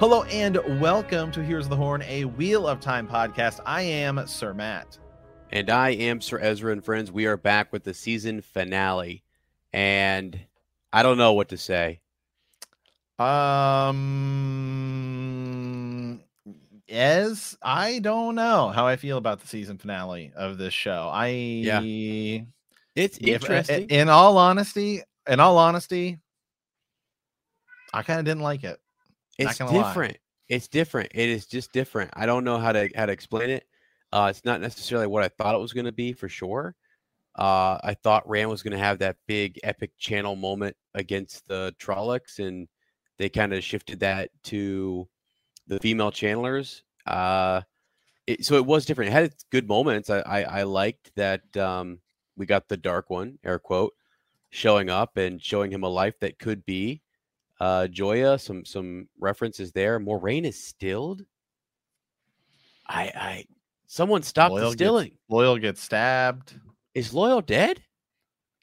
Hello and welcome to Here's the Horn, a Wheel of Time podcast. I am Sir Matt. And I am Sir Ezra and friends. We are back with the season finale. And I don't know what to say. Um Ez, I don't know how I feel about the season finale of this show. I Yeah. It's if- interesting. in all honesty, in all honesty, I kind of didn't like it. It's gonna lie. different. It's different. It is just different. I don't know how to how to explain it. Uh, it's not necessarily what I thought it was going to be for sure. Uh, I thought Rand was going to have that big epic channel moment against the Trollocs, and they kind of shifted that to the female channelers. Uh, it, so it was different. It had good moments. I I, I liked that um, we got the dark one, air quote, showing up and showing him a life that could be uh Joya, some some references there. Moiraine is stilled. I I someone stopped Loial the gets- stilling. Loial gets stabbed. Is Loial dead?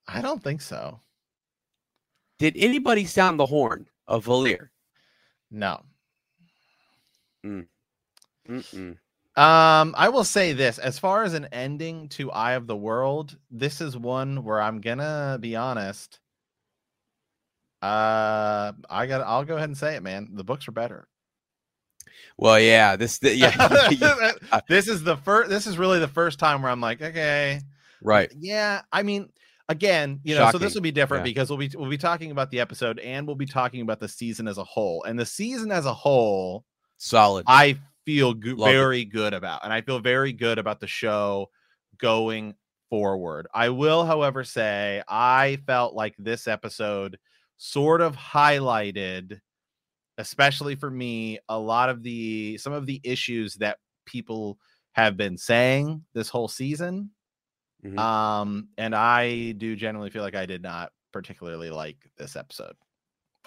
I don't think so. Did anybody sound the horn of Valere? No. Mm-mm. Um, I will say this as far as an ending to Eye of the World, this is one where I'm gonna be honest. Uh, I got. I'll go ahead and say it, man. The books are better. Well, yeah, this the, yeah, this is the first. This is really the first time where I'm like, okay, right. yeah. I mean, again, you know, so this will be different Yeah. because we'll be we'll be talking about the episode and we'll be talking about the season as a whole. And the season as a whole, Solid. I feel go- Love it. very good about, and I feel very good about the show going forward. I will, however, say I felt like this episode sort of highlighted, especially for me, a lot of the some of the issues that people have been saying this whole season. Mhm. Um, and I do generally feel like I did not particularly like this episode.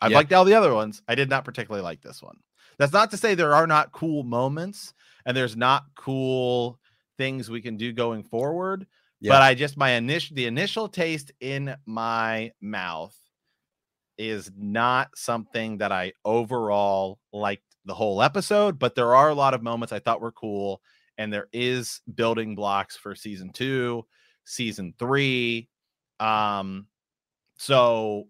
I've Yeah. liked all the other ones. I did not particularly like this one. That's not to say there are not cool moments and there's not cool things we can do going forward. Yeah. But I just my initial the initial taste in my mouth is not something that I overall liked the whole episode, but there are a lot of moments I thought were cool and there is building blocks for season 2, season 3. Um so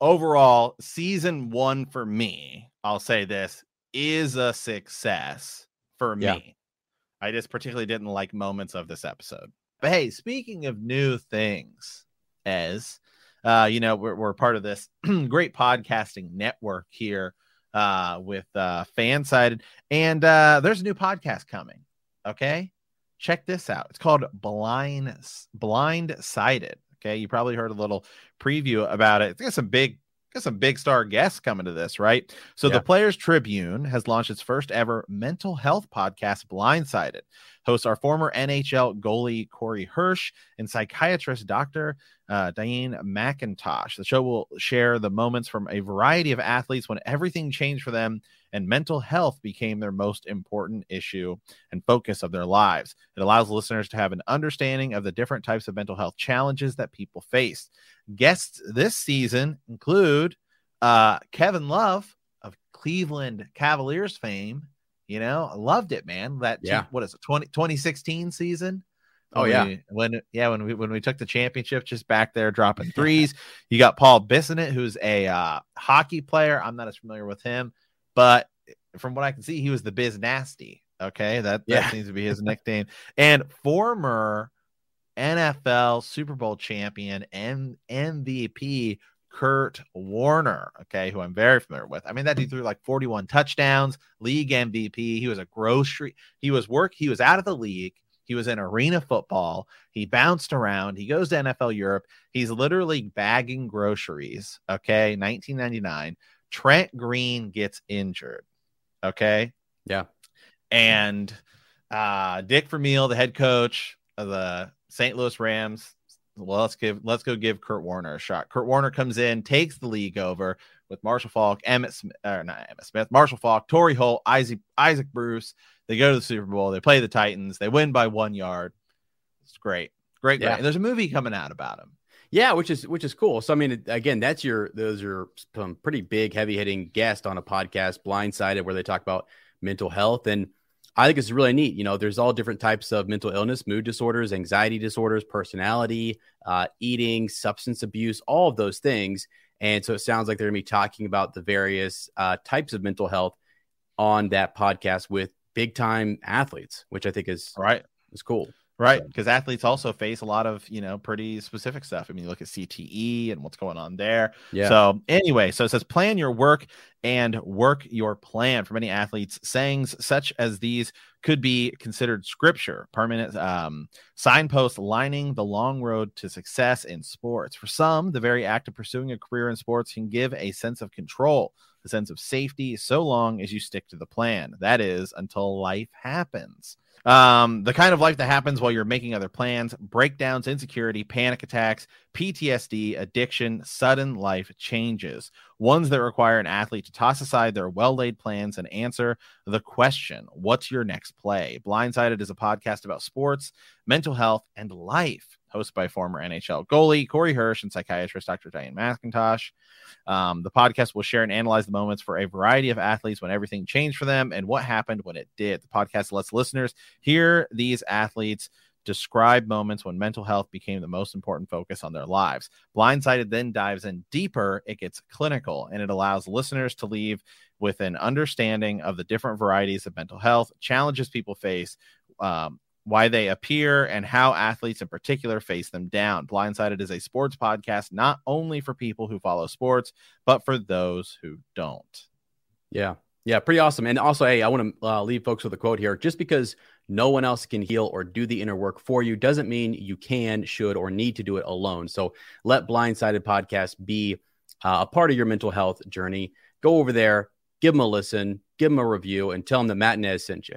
overall season 1 for me, I'll say this, is a success for me. Yeah. I just particularly didn't like moments of this episode. But hey, speaking of new things, as uh, you know, we're, we're part of this great podcasting network here uh, with uh, Fansided, and uh, there's a new podcast coming. Okay, check this out. It's called Blind Blind Sided. Okay, you probably heard a little preview about it. It's got some big got some big star guests coming to this, right? So Yeah. the Players Tribune has launched its first ever mental health podcast, Blindsided. Hosts are former NHL goalie Corey Hirsch and psychiatrist Dr. Uh, Diane McIntosh. The show will share the moments from a variety of athletes when everything changed for them and mental health became their most important issue and focus of their lives. It allows listeners to have an understanding of the different types of mental health challenges that people face. Guests this season include uh, Kevin Love of Cleveland Cavaliers fame. You know, I loved it, man. That Yeah. what is it, 20, 2016 season? Oh, yeah. we- when yeah, when we when we took the championship, just back there dropping threes. you got Paul Bissonnette, who's a uh, hockey player. I'm not as familiar with him, but from what I can see, he was the Biz Nasty. Okay, that that Yeah. seems to be his nickname. And former NFL Super Bowl champion and MVP Kurt Warner, okay, who I'm very familiar with. I mean, that dude threw like 41 touchdowns, league MVP. He was a grocery, he was work, he was out of the league. He was in arena football. He bounced around. He goes to NFL Europe. He's literally bagging groceries. Okay. 1999. Trent Green gets injured. Okay. Yeah. And uh, Dick Vermeil, the head coach of the St. Louis Rams, well, let's give let's go give Kurt Warner a shot. Kurt Warner comes in, takes the league over with Marshall Faulk, Emmitt Smith, or not Emmitt Smith, Marshall Faulk, Torry Holt, Isaac Isaac Bruce. They go to the Super Bowl. They play the Titans. They win by one yard. It's great, great, great. Yeah. And there's a movie coming out about him. Yeah, which is which is cool. So I mean, again, that's your those are some pretty big, heavy hitting guests on a podcast, Blindsided, where they talk about mental health, and I think it's really neat. You know, there's all different types of mental illness, mood disorders, anxiety disorders, personality, uh, eating, substance abuse, all of those things. And so it sounds like they're going to be talking about the various uh, types of mental health on that podcast with big time athletes, which I think is Right. is cool. Right. So- Because athletes also face a lot of, you know, pretty specific stuff. I mean, you look at CTE and what's going on there. Yeah. So, anyway, so it says plan your work and work your plan. For many athletes, sayings such as these could be considered scripture, permanent um, signposts lining the long road to success in sports. For some, the very act of pursuing a career in sports can give a sense of control, a sense of safety, so long as you stick to the plan. That is, until life happens. Um, the kind of life that happens while you're making other plans, breakdowns, insecurity, panic attacks, PTSD, addiction, sudden life changes, ones that require an athlete to toss aside their well laid plans and answer the question What's your next play? Blindsided is a podcast about sports, mental health, and life. Hosted by former NHL goalie Corey Hirsch and psychiatrist Dr. Diane McIntosh. Um, the podcast will share and analyze the moments for a variety of athletes when everything changed for them and what happened when it did. The podcast lets listeners hear these athletes describe moments when mental health became the most important focus on their lives. Blindsided then dives in deeper, it gets clinical, and it allows listeners to leave with an understanding of the different varieties of mental health, challenges people face, um, why they appear, and how athletes in particular face them down. Blindsided is a sports podcast not only for people who follow sports, but for those who don't. Yeah. Yeah. Pretty awesome. And also, hey, I want to uh, leave folks with a quote here. Just because no one else can heal or do the inner work for you doesn't mean you can, should, or need to do it alone. So let Blindsided Podcast be uh, a part of your mental health journey. Go over there, give them a listen, give them a review, and tell them that Matinez sent you.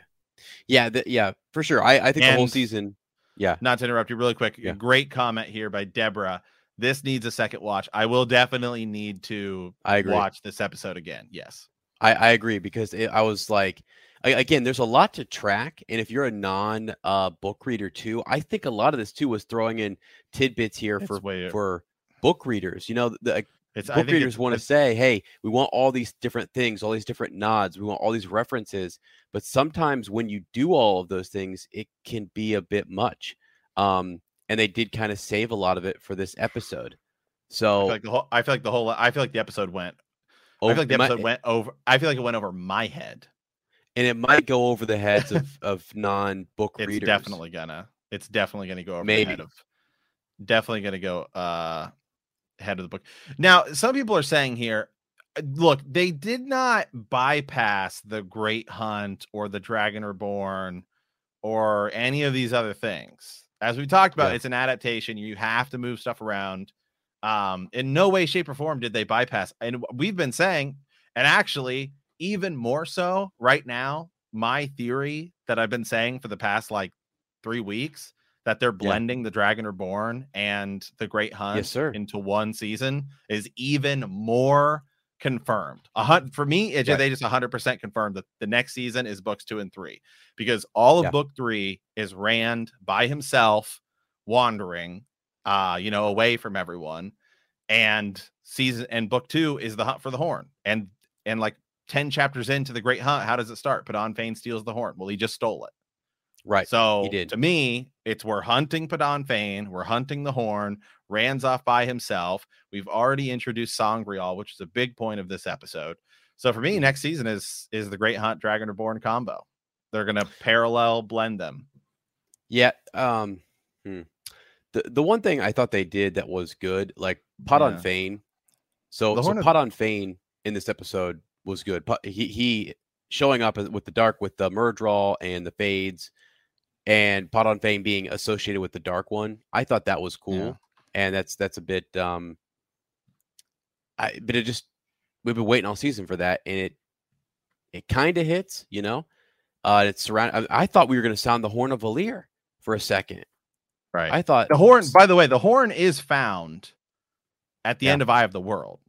Yeah, the, yeah, for sure. I, I think the whole season. Yeah, Not to interrupt you really quick. Yeah. A great comment here by Deborah. This needs a second watch. I will definitely need to I agree. watch this episode again. Yes. I, I agree because it, I was like, again, there's a lot to track, and if you're a non uh, book reader too, I think a lot of this too was throwing in tidbits here for for book readers. You know, the, It's I book think readers want to say, "Hey, we want all these different things, all these different nods, we want all these references." But sometimes when you do all of those things, it can be a bit much. Um, and they did kind of save a lot of it for this episode. I So feel like the whole I feel like the whole I feel like the episode went I over- feel like the episode went over I feel like it went over my head. and it might go over the heads of of non book It's readers. definitely gonna it's definitely gonna go over the Maybe. head of definitely gonna go uh head of the book. Now, some people are saying here, uh, look, they did not bypass the Great Hunt or the Dragon Reborn or any of these other things. As we talked about, Yeah. it's an adaptation. You have to move stuff around. Um, in no way, shape, or form did they bypass. And we've been saying, and actually, even more so right now, my theory that I've been saying for the past like three weeks that they're blending the Dragon Reborn and the Great Hunt sir. into one season is even more confirmed. A hun- for me, it, Right. they just 100% confirmed that the next season is books two and three because all of Yeah. book three is Rand by himself wandering, uh, you know, away from everyone. And season and book two is the hunt for the horn. And and like 10 chapters into the great hunt, how does it start? Padan Fain steals the horn. Well, he just stole it. Right. So he did. to me, it's we're hunting Padan Fain, we're hunting the horn, Rand's off by himself. We've already introduced Sa'angreal, which is a big point of this episode. So for Mm-hmm. me, next season is is the Great Hunt Dragon Reborn combo. They're gonna parallel blend them. Yeah. Um. hmm. The the one thing I thought they did that was good, like Pot Yeah. on Fane. So The so of- Padan Fain in this episode was good. He he showing up with the dark with the Myrddraal and the fades, and Padan Fain being associated with the dark one. I thought that was cool, Yeah. and that's that's a bit. Um. I but it just we've been waiting all season for that, and it it kind of hits, you know. Uh, it's surround. I, I thought we were going to sound the horn of Valere for a second. Right. I thought the horn, by the way, the horn is found at the Yeah. end of Eye of the World.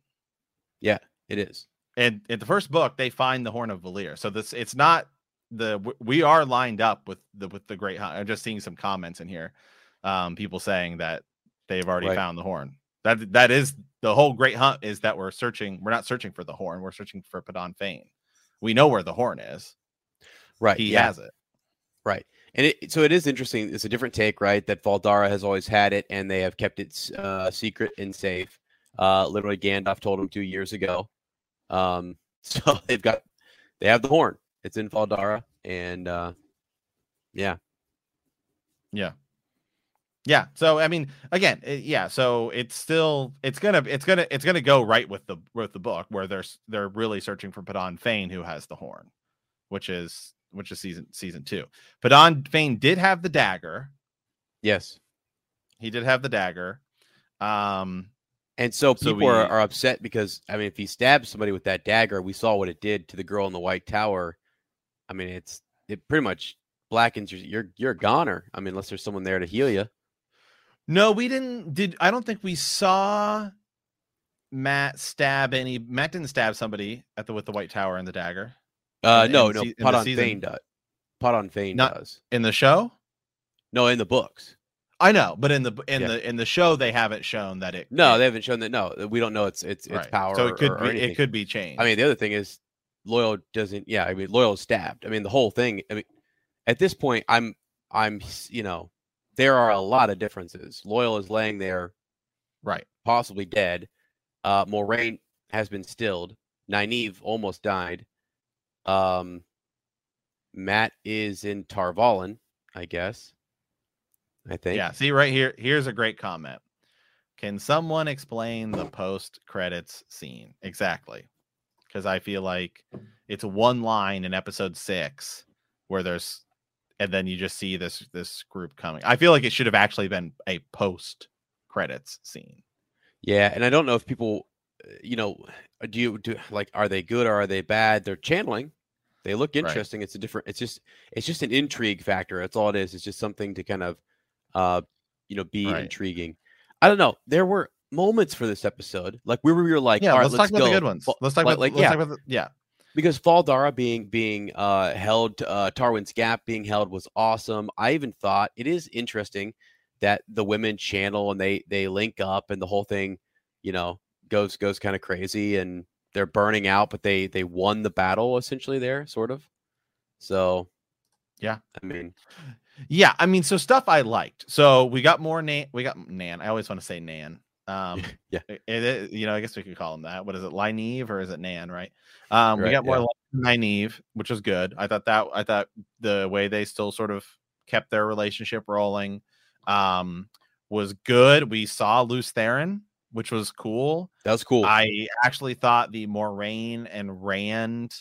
Yeah, it is. And in the first book, they find the horn of Valere. So this it's not the we are lined up with the with the great hunt. I'm just seeing some comments in here. Um, people saying that they've already Right. found the horn. That that is the whole great hunt is that we're searching, we're not searching for the horn, we're searching for Padan Fain. We know where the horn is. Right. He yeah. has it. Right. And it, so it is interesting. It's a different take, right? That Fal Dara has always had it, and they have kept it uh, secret and safe. Uh, literally, Gandalf told him two years ago. Um, so they've got, they have the horn. It's in Fal Dara, and uh, yeah, Yeah. Yeah. So I mean, again, it- yeah. So it's still it's gonna it's gonna it's gonna go right with the with the book where they're they're really searching for Padan Fain who has the horn, which is which is season season two. Padan Fain did have the dagger. yes. He did have the dagger. Um. And so So people are, we- are upset because I mean, if he stabs somebody with that dagger, we saw what it did to the girl in the White Tower. I mean, it's it pretty much blackens your you're you're a goner. I mean, unless there's someone there to heal you. No, we didn't. Did I don't think we saw Matt stab any. Matt didn't stab somebody at the with the White Tower and the dagger Uh, In- no, in no. in Pot on season- Fane does. Padan Fain Not- does. in the show. No, in the books. I know, but in the in Yeah. the in the show they haven't shown that it. No, they haven't shown that. No, we don't know it's it's it's right. power. So it could or, or be anything. it could be changed. I mean, the other thing is loial doesn't. Yeah, I mean, loial is stabbed. I mean, the whole thing. I mean, at this point, I'm I'm you know, there are a lot of differences. Loial is laying there, right. possibly dead. Uh, Moiraine has been stilled. Nynaeve almost died. Um, Matt is in Tar Valon, I guess. I think. Yeah. See right here. Here's a great comment. Can someone explain the post credits scene exactly? Because I feel like it's one line in episode six where there's, and then you just see this this group coming. I feel like it should have actually been a post credits scene. Yeah, and I don't know if people, uh, you know, uh, do you do like are they good or are they bad? They're channeling. They look Right. interesting. It's a different. It's just it's just an intrigue factor. That's all it is. It's just something to kind of, uh, you know, be Right. intriguing. I don't know. There were moments for this episode, like where we were like, yeah. right, let's, talk about the good ones. Let's talk like- about like, let's yeah, talk about the, yeah. because Fal Dara being being uh, held, uh, Tarwin's Gap being held was awesome. I even thought it is interesting that the women channel and they they link up and the whole thing, you know, goes goes kind of crazy and they're burning out, but they they won the battle essentially there, sort of. So, Yeah. I mean, Yeah, I mean, so stuff I liked. So we got more Nan. We got Nan. I always want to say Nan. Um, Yeah. it, it- you know, I guess we could call him that. What is it, Lineve or is it Nan? Right. Um, we Right, got more yeah. Lineve, which was good. I thought that. I thought the way they still sort of kept their relationship rolling, um, was good. We saw Lews Therin, which was cool. that was cool. I actually thought the Moiraine and Rand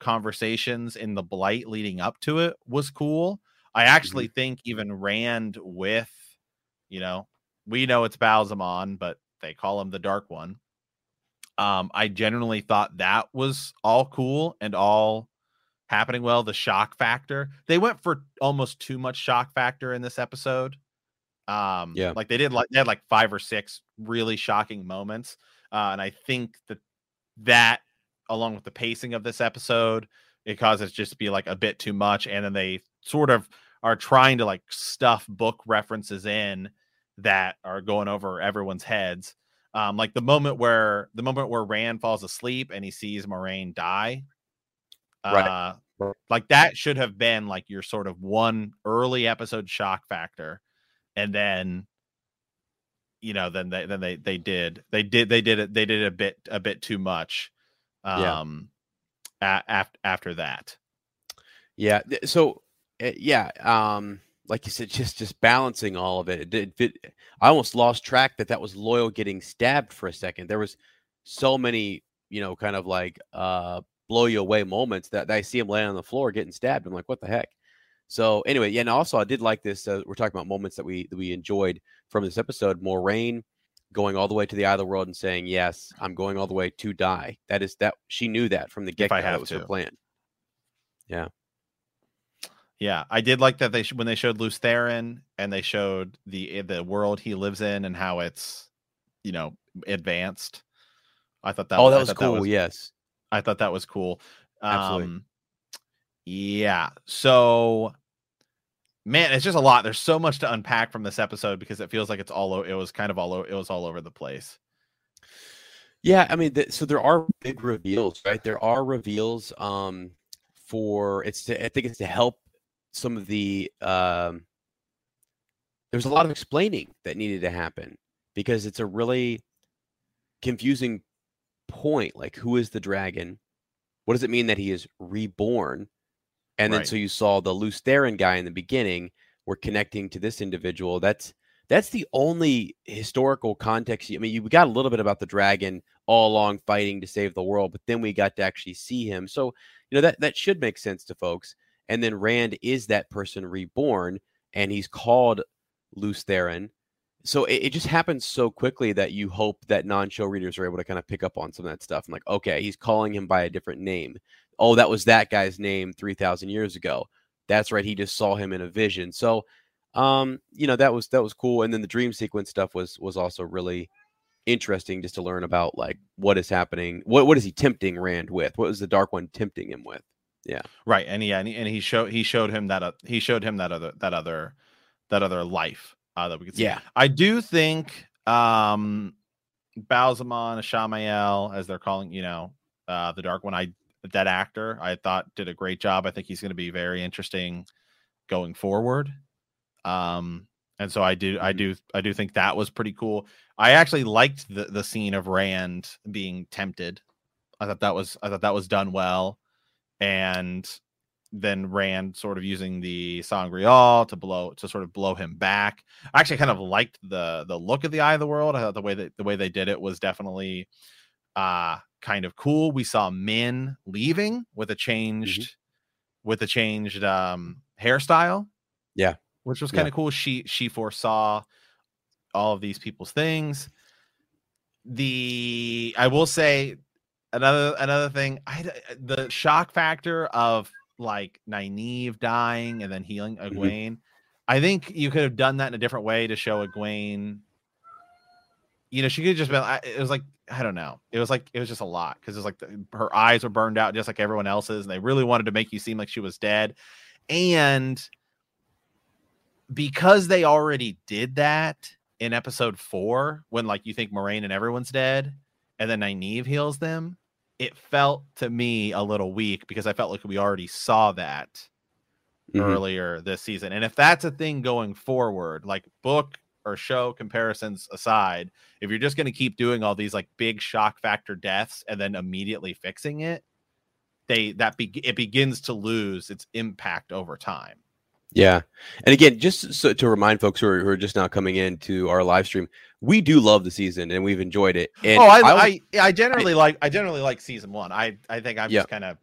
conversations in the blight leading up to it was cool. I actually mm-hmm. think even Rand with, you know, we know it's Ba'alzamon, but they call him the Dark One. Um, I generally thought that was all cool and all happening well. The shock factor, they went for almost too much shock factor in this episode. Um, yeah, like they did like they had like five or six really shocking moments, uh, and I think that that along with the pacing of this episode, it causes just to be like a bit too much, and then they sort of are trying to like stuff book references in that are going over everyone's heads. Um, like the moment where the moment where Rand falls asleep and he sees Moiraine die. Uh, right. like that should have been like your sort of one early episode shock factor. And then you know, then they then they they did they did they did it they did a bit a bit too much um yeah. after after that. Yeah. So eh, yeah, um like you said, just just balancing all of it. It, it. I almost lost track that that was Loial getting stabbed for a second. There was so many, you know, kind of like uh, blow you away moments that, that I see him laying on the floor getting stabbed. I'm like, what the heck? So anyway, yeah, and also I did like this. Uh, we're talking about moments that we that we enjoyed from this episode. Moiraine going all the way to the eye of the world and saying, "Yes, I'm going all the way to die." That is that she knew that from the get go. That was to. her plan. Yeah. Yeah, I did like that they sh- when they showed Lews Therin and they showed the eh, the world he lives in and how it's you know advanced. I thought that. Oh, was, that was cool. That was, yes, I thought that was cool. Absolutely. Um, yeah. So, man, it's just a lot. There's so much to unpack from this episode because it feels like it's all. It was kind of all. It was all over the place. Yeah, I mean, th- so there are big reveals, right? There are reveals. Um, for it's to, I think it's to help some of the um, there was a lot of explaining that needed to happen because it's a really confusing point. Like, who is the dragon? What does it mean that he is reborn? And then right. so you saw the Lews Therin guy in the beginning. We're connecting to this individual. That's that's the only historical context. I mean, you got a little bit about the dragon all along fighting to save the world, but then we got to actually see him. So you know that that should make sense to folks. And then Rand is that person reborn, and he's called Lews Therin. So it, it, just happens so quickly that you hope that non-show readers are able to kind of pick up on some of that stuff. I'm like, okay, he's calling him by a different name. Oh, that was that guy's name 3,000 years ago. That's right. He just saw him in a vision. So, um, you know, that was that was cool. And then the dream sequence stuff was was also really interesting just to learn about like what is happening. What what is he tempting Rand with? What was the Dark One tempting him with? Yeah. Right. And yeah, and he, and he showed he showed him that uh, he showed him that other that other that other life uh, that we could see. Yeah. I do think um Ba'alzamon, Ishamael, as they're calling, you know, uh the dark one, I that actor I thought did a great job. I think he's going to be very interesting going forward. Um and so I do I mm-hmm. do I do think that was pretty cool. I actually liked the the scene of Rand being tempted. I thought that was I thought that was done well and then Rand sort of using the sa'angreal to blow to sort of blow him back. I actually kind of liked the the look of the Eye of the World. I thought the way that the way they did it was definitely uh kind of cool. We saw Min leaving with a changed mm-hmm. with a changed um hairstyle. Yeah. Which was kind yeah. of cool. She she foresaw all of these people's things. The I will say another another thing i the shock factor of like Nynaeve dying and then healing Egwene. Mm-hmm. I think you could have done that in a different way to show Egwene. You know, she could have just been. It was like I don't know. It was like it was just a lot because it was like the, her eyes were burned out just like everyone else's, and they really wanted to make you seem like she was dead. And because they already did that in episode four, when like you think Moiraine and everyone's dead, and then Nynaeve heals them, it felt to me a little weak because I felt like we already saw that mm-hmm. earlier this season. And if that's a thing going forward, like book or show comparisons aside, if you're just going to keep doing all these like big shock factor deaths and then immediately fixing it, they that be, it begins to lose its impact over time. Yeah. And again, just so to remind folks who are, who are just now coming into our live stream, we do love the season and we've enjoyed it. And oh, I, I, I, I generally I, like I generally like season one. I I think I'm yeah. just kind of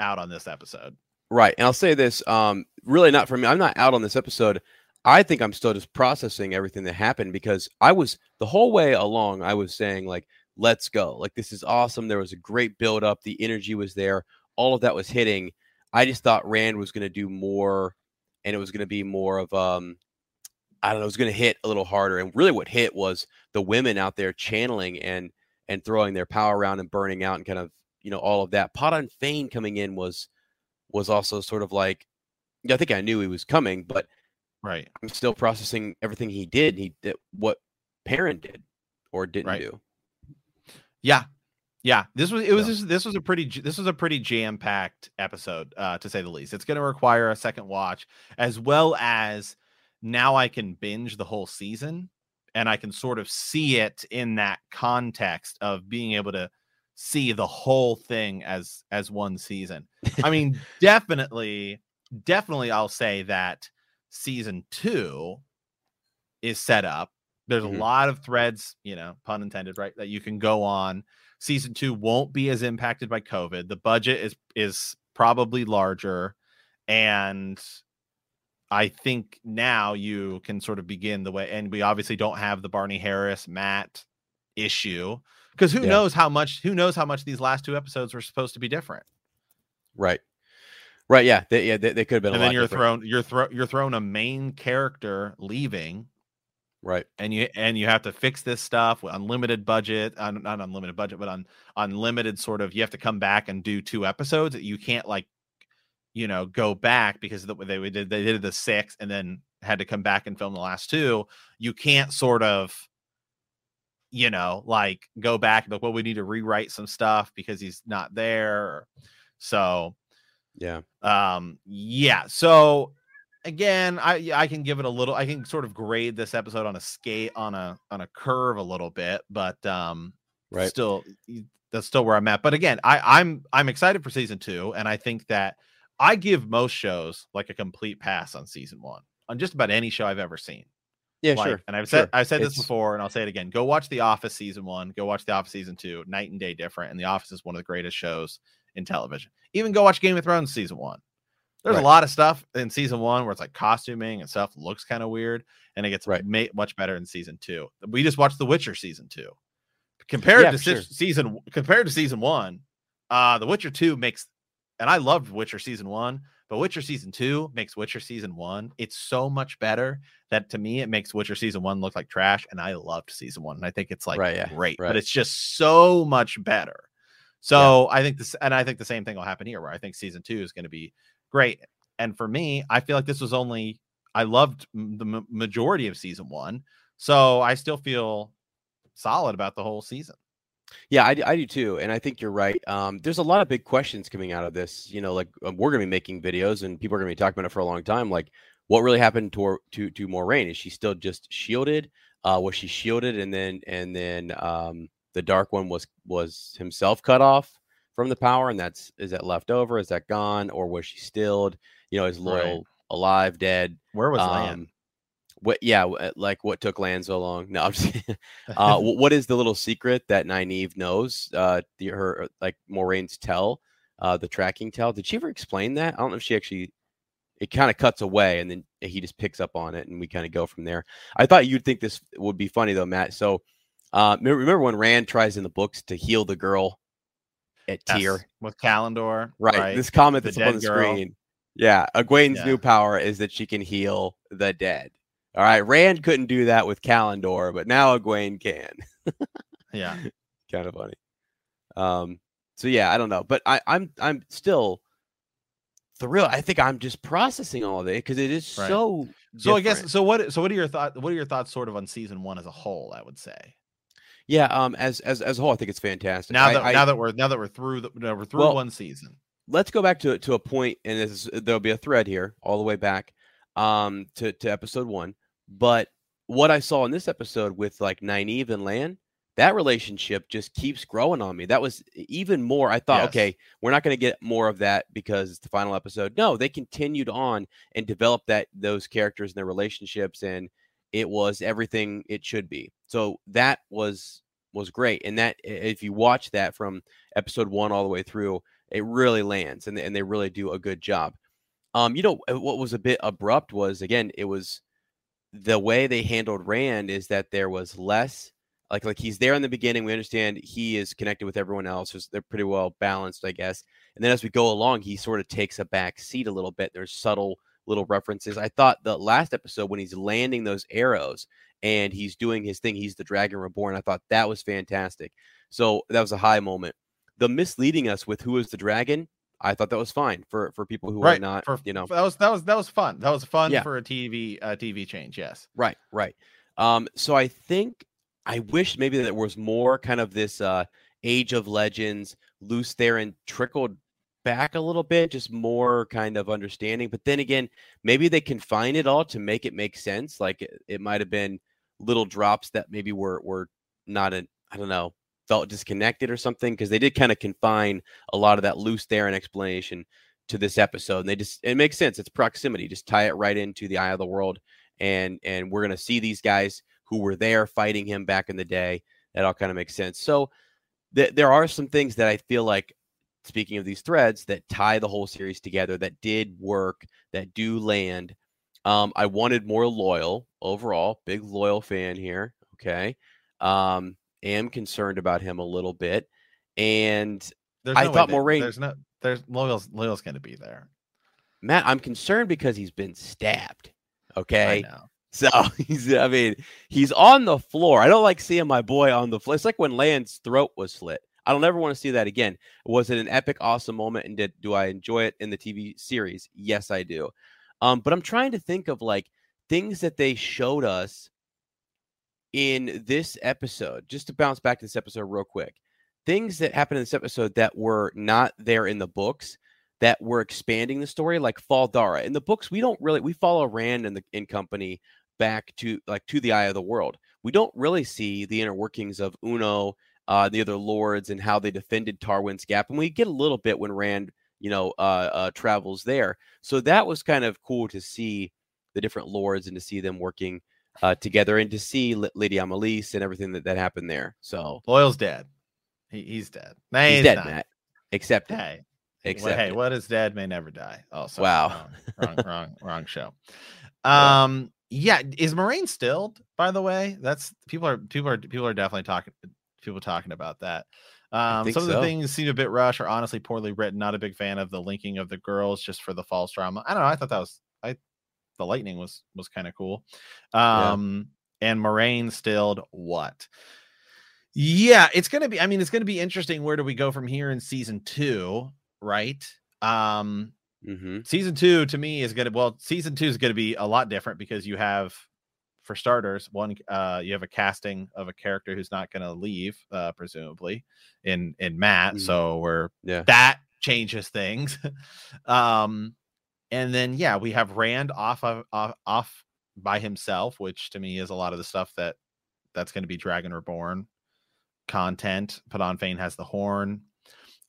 out on this episode. Right. And I'll say this, um, really not for me. I'm not out on this episode. I think I'm still just processing everything that happened because I was the whole way along, I was saying, like, let's go. Like, this is awesome. There was a great build up. The energy was there. All of that was hitting. I just thought Rand was going to do more and it was going to be more of, um, I don't know, it was going to hit a little harder. And really what hit was the women out there channeling and, and throwing their power around and burning out and kind of, you know, all of that. Padan Fain coming in was, was also sort of like, yeah, I think I knew he was coming, but right, I'm still processing everything he did. He did what Parent did or didn't Right. do. Yeah, yeah. This was it was just, this was a pretty this was a pretty jam packed episode uh, to say the least. It's going to require a second watch as well as now I can binge the whole season and I can sort of see it in that context of being able to see the whole thing as as one season. I mean, definitely definitely I'll say that season 2 is set up. There's Mhm. a lot of threads, you know, pun intended, right, that you can go on. Season 2 won't be as impacted by COVID. The budget is is probably larger and I think now you can sort of begin the way and we obviously don't have the Barney Harris Matt issue because who Yeah. knows how much who knows how much these last two episodes were supposed to be different. Right. Right. Yeah. They, yeah. They, they could have been. and a then lot you're different. thrown you're thrown you're thrown a main character leaving Right. and you and you have to fix this stuff with unlimited budget on not unlimited budget but on unlimited sort of you have to come back and do two episodes you can't like you know go back because the, they did they did the six and then had to come back and film the last two you can't sort of you know like go back and like well we need to rewrite some stuff because he's not there so Yeah. um yeah so again i i can give it a little i can sort of grade this episode on a skate on a on a curve a little bit but um Right. still that's still where i'm at but again i i'm i'm excited for season two and i think that i give most shows like a complete pass on season one on just about any show i've ever seen Yeah. like, sure. and I've said sure. I've said this It's- before, and I'll say it again. Go watch The Office season one. Go watch The Office season two. Night and day different. And The Office is one of the greatest shows in television. Even go watch Game of Thrones season one. There's Right. a lot of stuff in season one where it's like costuming and stuff looks kind of weird, and it gets Right. ma- much better in season two. We just watched The Witcher season two. Compared Yeah, to se- sure. season compared to season one, uh, The Witcher two makes, and I loved Witcher season one, but Witcher season two makes Witcher season one. It's so much better that to me it makes Witcher season one look like trash, and I loved season one, and I think it's like Right, yeah, great, but it's just so much better. So I think this, and I think the same thing will happen here, where I think season two is going to be great. And for me, I feel like this was only I loved the m- majority of season one, so I still feel solid about the whole season. Yeah, I do too, and I think you're right. Um, there's a lot of big questions coming out of this. You know, like um, we're going to be making videos, and people are going to be talking about it for a long time. Like, what really happened to to to Moiraine? Is she still just shielded? Uh, was she shielded, and then and then um, the Dark One was was himself cut off from the power, and that's is that left over? Is that gone, or was she stilled? You know, is Right. loial alive, dead? Where was Lan? Um, what? Yeah, uh, like what took Lan so long? No, I'm just. uh, what is the little secret that Nynaeve knows? Uh, the, her uh, like Moiraine's tell, uh, the tracking tell. Did she ever explain that? I don't know if she actually. It kind of cuts away, and then he just picks up on it, and we kind of go from there. I thought you'd think this would be funny though, Matt. So, uh, remember when Rand tries in the books to heal the girl at Yes, Tear? with Callandor, Right. This comment that's up on the girl. screen. Yeah. Egwene's Yeah. new power is that she can heal the dead. All right. Rand couldn't do that with Callandor, but now Egwene can. yeah, kind of funny. Um, so yeah, I don't know. But I, I'm I'm still thrilled. I think I'm just processing all of it because it is Right. so So I guess so. What so what are your thoughts? What are your thoughts, sort of, on season one as a whole? I would say yeah, um as as as a whole, I think it's fantastic. now that I- now that we're now that we're through the no, we're through Well, one season. let's go back to to a point, and this is, there'll be a thread here all the way back um to to episode one. But what I saw in this episode with like Nynaeve and Lan, that relationship just keeps growing on me. That was even more. I thought, Yes. okay, we're not going to get more of that because it's the final episode. No, they continued on and developed that those characters and their relationships, and it was everything it should be. So that was was great. And that if you watch that from episode one all the way through, it really lands and and they really do a good job. Um, you know uh, what was a bit abrupt was again it was the way they handled Rand is that there was less like like he's there in the beginning. We understand he is connected with everyone else. They're pretty well balanced, I guess. And then as we go along, he sort of takes a back seat a little bit. There's subtle little references. I thought the last episode when he's landing those arrows and he's doing his thing, he's the Dragon Reborn. I thought that was fantastic. So that was a high moment. The misleading us with who is the dragon, I thought that was fine for for people who right. are not, for, you know, that was that was that was fun. That was fun Yeah. for a TV uh, TV change. Yes. Right, right. Um, so I think I wish maybe there was more kind of this uh Age of Legends Lews Therin trickled back a little bit, just more kind of understanding. But then again, maybe they confine it all to make it make sense. Like it, it might have been little drops that maybe were were not an I don't know felt disconnected or something because they did kind of confine a lot of that Lews Therin explanation to this episode. And they just it makes sense. It's proximity. Just tie it right into the eye of the world and and we're to see these guys who were there fighting him back in the day that all kind of makes sense so th- there are some things that i feel like speaking of these threads that tie the whole series together that did work that do land um i wanted more loial overall big loial fan here okay um am concerned about him a little bit and There's I no thought Moiraine- There's no. There's loial's loial's going to be there. matt i'm concerned because he's been stabbed okay. So he's, I mean, he's on the floor. I don't like seeing my boy on the floor. It's like when Land's throat was slit. I don't ever want to see that again. Was it an epic, awesome moment? And did do I enjoy it in the TV series? Yes, I do. Um, but I'm trying to think of like things that they showed us in this episode. Just to bounce back to this episode real quick, things that happened in this episode that were not there in the books that were expanding the story, like Fal Dara. In the books, we don't really we follow Rand and the in company back to like to the eye of the world. We don't really see the inner workings of Uno, uh, the other lords, and how they defended Tarwin's Gap. And we get a little bit when Rand, you know, uh, uh, travels there. So that was kind of cool to see the different lords and to see them working uh, together and to see L- Lady Amalisa and everything that, that happened there. So Loial's dead. He, he's dead. No, he's, he's dead, not. Matt. Accept it. Hey, Accept hey, it. what is dead may never die. Oh, sorry. Wow. Wrong, wrong, wrong, wrong show. Um, yeah, is Moiraine stilled? By the way, that's people are people are people are definitely talking people talking about that. Um, some of the so. things seem a bit rushed or honestly poorly written. Not a big fan of the linking of the girls just for the false drama. I don't know. I thought that was I the lightning was was kind of cool. Yeah. Um, and Moiraine stilled what? Yeah, it's gonna be. I mean, it's gonna be interesting. Where do we go from here in season two? Right. Um, Mm-hmm. season two to me is gonna well, season two is gonna be a lot different because you have, for starters, one uh, you have a casting of a character who's not gonna leave, uh, presumably, in in Matt. Mhm. So we're Yeah. that changes things. um, and then yeah, we have Rand off of off, off by himself, which to me is a lot of the stuff that that's going to be Dragon Reborn content. Padan Fain has the horn.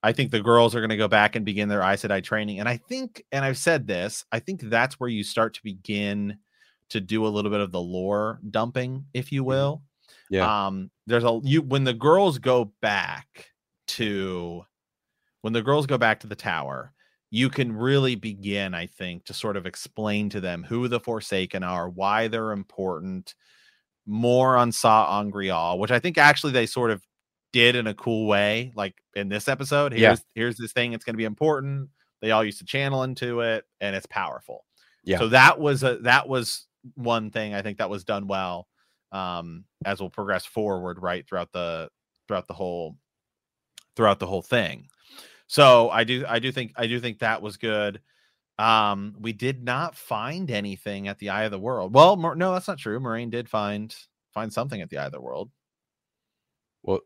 I think the girls are going to go back and begin their Aes Sedai training, and I think, and I've said this, I think that's where you start to begin to do a little bit of the lore dumping, if you will. Yeah. Um, there's a you when the girls go back to when the girls go back to the tower, you can really begin, I think, to sort of explain to them who the Forsaken are, why they're important, more on Sa'angreal, which I think actually they sort of did in a cool way, like in this episode. Yeah. Here's here's this thing, it's gonna be important. They all used to channel into it, and it's powerful. Yeah. So that was a that was one thing I think that was done well um as we'll progress forward right throughout the throughout the whole throughout the whole thing so i do i do think i do think that was good um we did not find anything at the eye of the world well Mor- no that's not true moiraine did find find something at the eye of the world Well,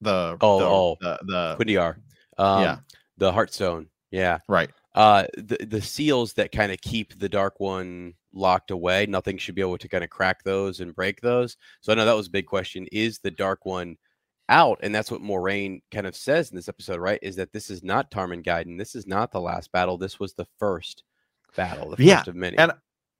the Oh, the, oh. the, the Cuendillar. Um, yeah The Heartstone. Yeah. right Uh, the the seals that kind of keep the dark one locked away. Nothing should be able to kind of crack those and break those. So I know that was a big question. Is the dark one out? And that's what Moiraine kind of says in this episode, right? Is that this is not Tarmon Gai'don. This is not the last battle. This was the first battle, the first Yeah, of many. and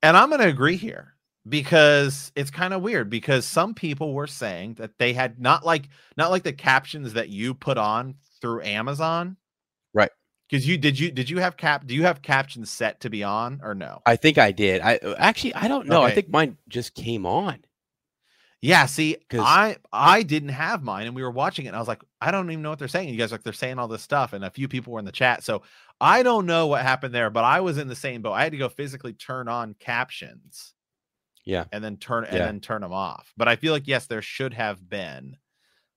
and i'm going to agree here because it's kind of weird because some people were saying that they had not like not like the captions that you put on through amazon Because you did you did you have cap? Do you have captions set to be on or no? I think I did. I uh, actually I don't know. I think mine just came on. Yeah, see, I I didn't have mine, and we were watching it, and I was like, I don't even know what they're saying. You guys are like they're saying all this stuff, and a few people were in the chat, so I don't know what happened there, but I was in the same boat. I had to go physically turn on captions, Yeah. and then turn and Yeah. then turn them off. But I feel like yes, there should have been.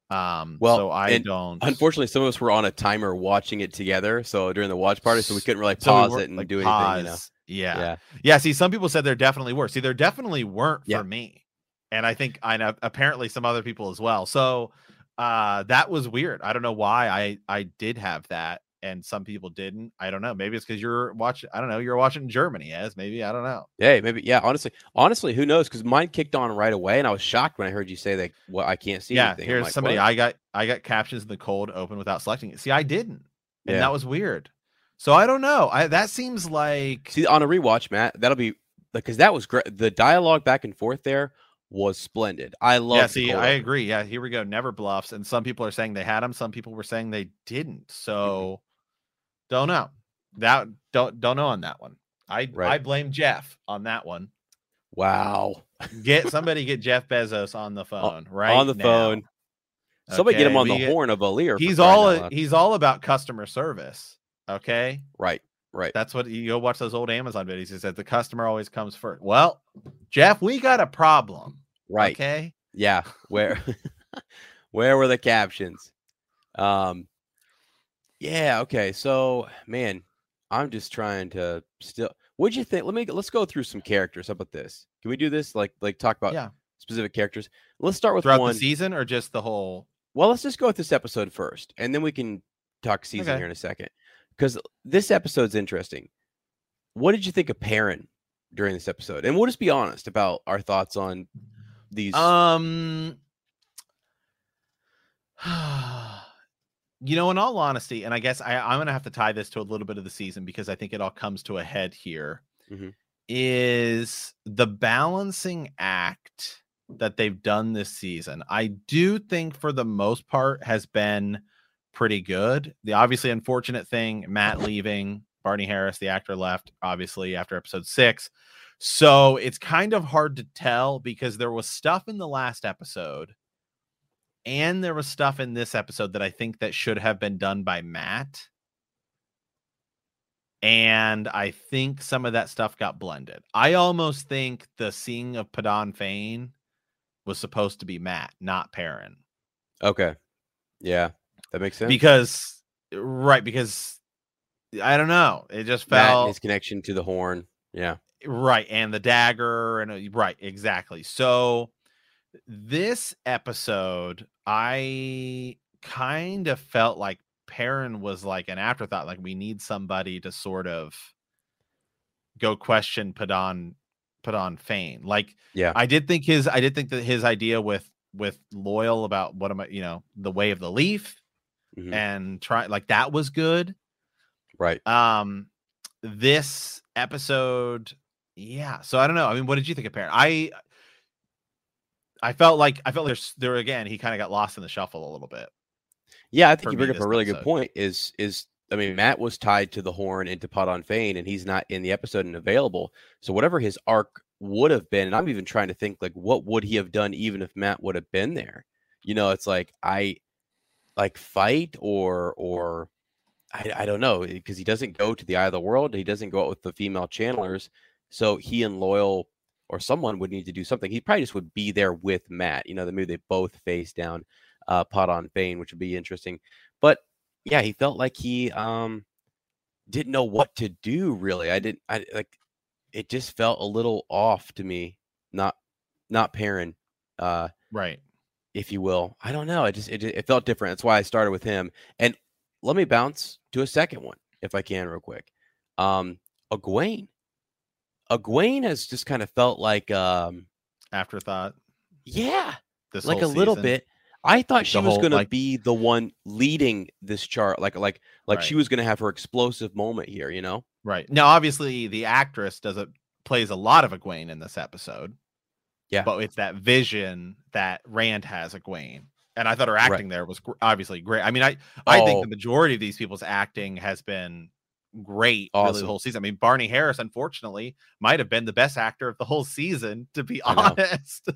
Um, Well, so I don't. Unfortunately, some of us were on a timer watching it together, so during the watch party, so we couldn't really so we pause weren't, it and like, do anything. You know. Yeah. Yeah. Yeah, see, some people said there definitely were. See, there definitely weren't Yeah. for me. And I think I know apparently some other people as well. So uh that was weird. I don't know why I I did have that and some people didn't. I don't know. Maybe it's because you're watching, I don't know, you're watching Germany as maybe. I don't know. Hey, maybe yeah. Honestly, honestly, who knows? Because mine kicked on right away, and I was shocked when I heard you say that. Well, I can't see yeah, anything. Here's like, somebody what? I got I got captions in the cold open without selecting it. See, I didn't. And Yeah. that was weird. So I don't know. I that seems like see on a rewatch, Matt. That'll be because that was great. The dialogue back and forth there was splendid. I love. It. Yeah, see, I agree. Yeah, here we go. Never bluffs. And some people are saying they had them. Some people were saying they didn't. Mm-hmm. So don't know. That don't don't know on that one. I I blame Jeff on that one. Wow. Get somebody get Jeff Bezos on the phone, right? on the now. phone. Somebody get him on we the get- horn of a Lear. He's all he's all about customer service. Okay. right. Right. That's what you go watch those old Amazon videos. He said the customer always comes first. Well, Jeff, we got a problem. Right. Okay. Yeah. Where where were the captions? Um Yeah, okay. So, man, I'm just trying to still What'd you think? Let me let's go through some characters. How about this? Can we do this? Like like talk about Yeah. specific characters. Let's start with Throughout one. the season or just the whole Well, let's just go with this episode first, and then we can talk season Okay. here in a second. Because this episode's interesting. What did you think of Perrin during this episode? And we'll just be honest about our thoughts on these. Um, you know, in all honesty, and I guess I, I'm gonna have to tie this to a little bit of the season because I think it all comes to a head here. Is Mhm. the balancing act that they've done this season? I do think for the most part has been pretty good. The obviously unfortunate thing, Matt leaving, Barney Harris, the actor, left obviously after episode six. So it's kind of hard to tell because there was stuff in the last episode and there was stuff in this episode that I think that should have been done by Matt. And I think some of that stuff got blended. I almost think the seeing of Padan Fain was supposed to be Matt, not Perrin. okay. Yeah, that makes sense. Because right, because I don't know. It just felt his connection to the horn. Yeah. right and the dagger and uh, right exactly so this episode i kind of felt like Perrin was like an afterthought like we need somebody to sort of go question Padan Padan Fain like Yeah. i did think his i did think that his idea with with Loial about what am i you know the way of the leaf Mhm. and try like that was good Right. um this episode yeah so i don't know i mean what did you think of Perrin i i felt like i felt like there's there again he kind of got lost in the shuffle a little bit Yeah, I think you bring up a really good point. Is is I mean, Matt was tied to the horn and to Padan Fain, and he's not in the episode and available. So whatever his arc would have been, and I'm even trying to think like what would he have done even if Matt would have been there? You know, it's like I like fight or or I, I don't know because he doesn't go to the eye of the world. He doesn't go out with the female channelers. So he and Loial or someone would need to do something. He probably just would be there with Matt. You know, the maybe they both face down uh, Padan Fain, which would be interesting. But yeah, he felt like he um didn't know what to do really. I didn't I like it just felt a little off to me. Not not Perrin, uh, right if you will. I don't know. It just it, it felt different. That's why I started with him. And let me bounce to a second one if I can real quick. Um Egwene. Egwene has just kind of felt like um afterthought yeah, this like a whole little bit. I thought she the was gonna like- be the one leading this chart, like like like she was gonna have her explosive moment here, you know? right now obviously the actress does it plays a lot of Egwene in this episode Yeah. but it's that vision that rand has Egwene and I thought her acting right. there was obviously great. I mean, I I think the oh. majority of these people's acting has been great awesome. really the whole season. I mean, Barney Harris, unfortunately, might have been the best actor of the whole season, to be I honest.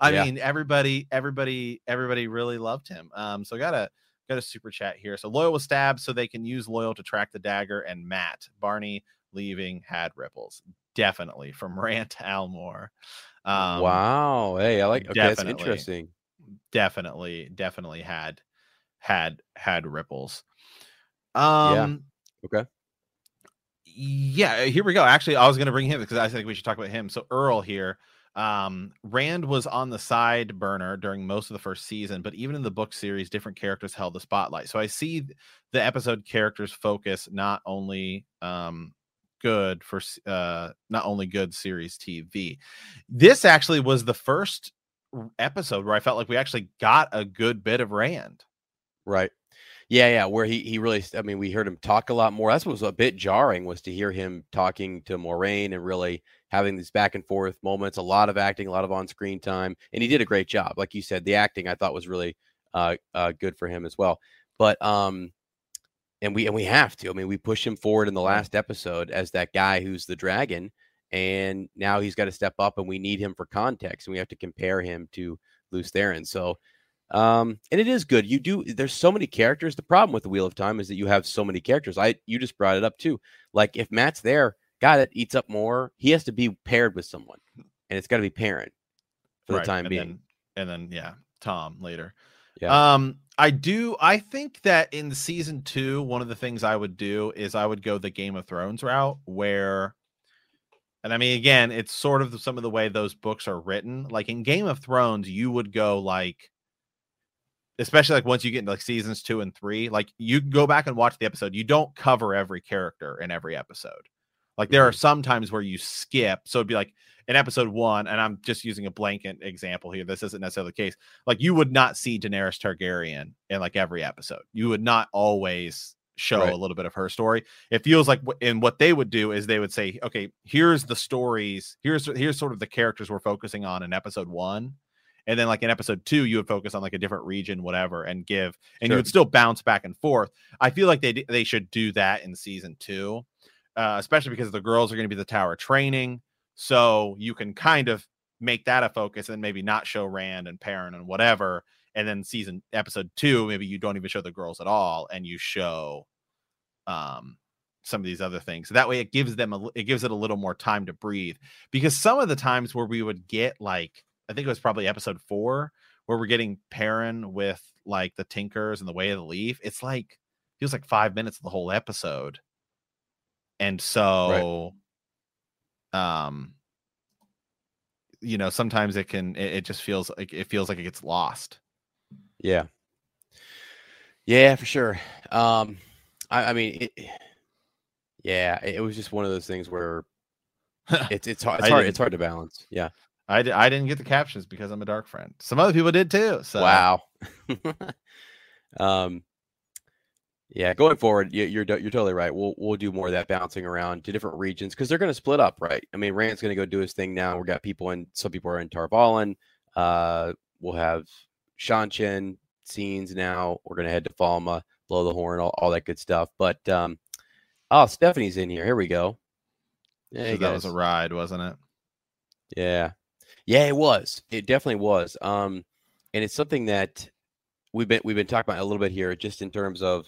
I yeah. mean, everybody, everybody, everybody really loved him. Um, so got a got a super chat here. So Loial was stabbed so they can use Loial to track the dagger and Matt. Barney leaving had ripples. Definitely from Rant Almore. Um, wow. Hey, I like okay, that's interesting. Definitely, definitely had had had ripples. Um yeah. Okay yeah, here we go. Actually, I was going to bring him because I think we should talk about him. So Earl here, um, Rand was on the side burner during most of the first season, but even in the book series, different characters held the spotlight. So I see the episode characters focus not only um good for uh not only good series TV. This actually was the first episode where I felt like we actually got a good bit of Rand. Right. Yeah, yeah, where he he really I mean, we heard him talk a lot more. That's what was a bit jarring was to hear him talking to Moiraine and really having these back and forth moments, a lot of acting, a lot of on-screen time, and he did a great job. Like you said, the acting I thought was really uh, uh good for him as well. But um and we and we have to. I mean, we push him forward in the last episode as that guy who's the dragon and now he's got to step up and we need him for context and we have to compare him to Lews Therin. So um, and it is good. You do. There's so many characters. The problem with the Wheel of Time is that you have so many characters. I you just brought it up too. Like if Matt's there, guy that eats up more, he has to be paired with someone, and it's got to be Perrin for right. the time and being. Then, and then yeah, Tom later. Yeah. Um, I do. I think that in season two, one of the things I would do is I would go the Game of Thrones route, where, and I mean, again, it's sort of some of the way those books are written. Like in Game of Thrones, you would go like especially like once you get into like seasons two and three, like you go back and watch the episode, you don't cover every character in every episode. Like there are mm-hmm. some times where you skip. So it'd be like in episode one, and I'm just using a blanket example here. This isn't necessarily the case. Like you would not see Daenerys Targaryen in like every episode. You would not always show right. a little bit of her story. It feels like, and what they would do is they would say, okay, here's the stories. Here's here's sort of the characters we're focusing on in episode one and then like in episode two you would focus on like a different region whatever and give and sure. you would still bounce back and forth i feel like they they should do that in season two uh, especially because the girls are going to be the tower training so you can kind of make that a focus and maybe not show rand and perrin and whatever and then season episode two maybe you don't even show the girls at all and you show um some of these other things so that way it gives them a it gives it a little more time to breathe because some of the times where we would get like I think it was probably episode four where we're getting Perrin with like the Tinkers and the Way of the Leaf. It's like feels like five minutes of the whole episode, and so, right. um, you know, sometimes it can it, it just feels like it feels like it gets lost. Yeah, yeah, for sure. Um, I, I mean, it, yeah, it was just one of those things where it's it's hard it's hard it's hard to balance. Yeah. I, d- I didn't get the captions because I'm a dark friend. Some other people did too. So wow. um, yeah, going forward, you, you're you're totally right. We'll we'll do more of that bouncing around to different regions because they're going to split up, right? I mean, Rand's going to go do his thing now. We've got people in. Some people are in Tar Valon. Uh, we'll have Seanchan scenes now. We're going to head to Falme, blow the horn, all, all that good stuff. But um, oh, Stephanie's in here. Here we go. Yeah, so that was a ride, wasn't it? Yeah. Yeah, it was. It definitely was. Um, and it's something that we've been we've been talking about a little bit here, just in terms of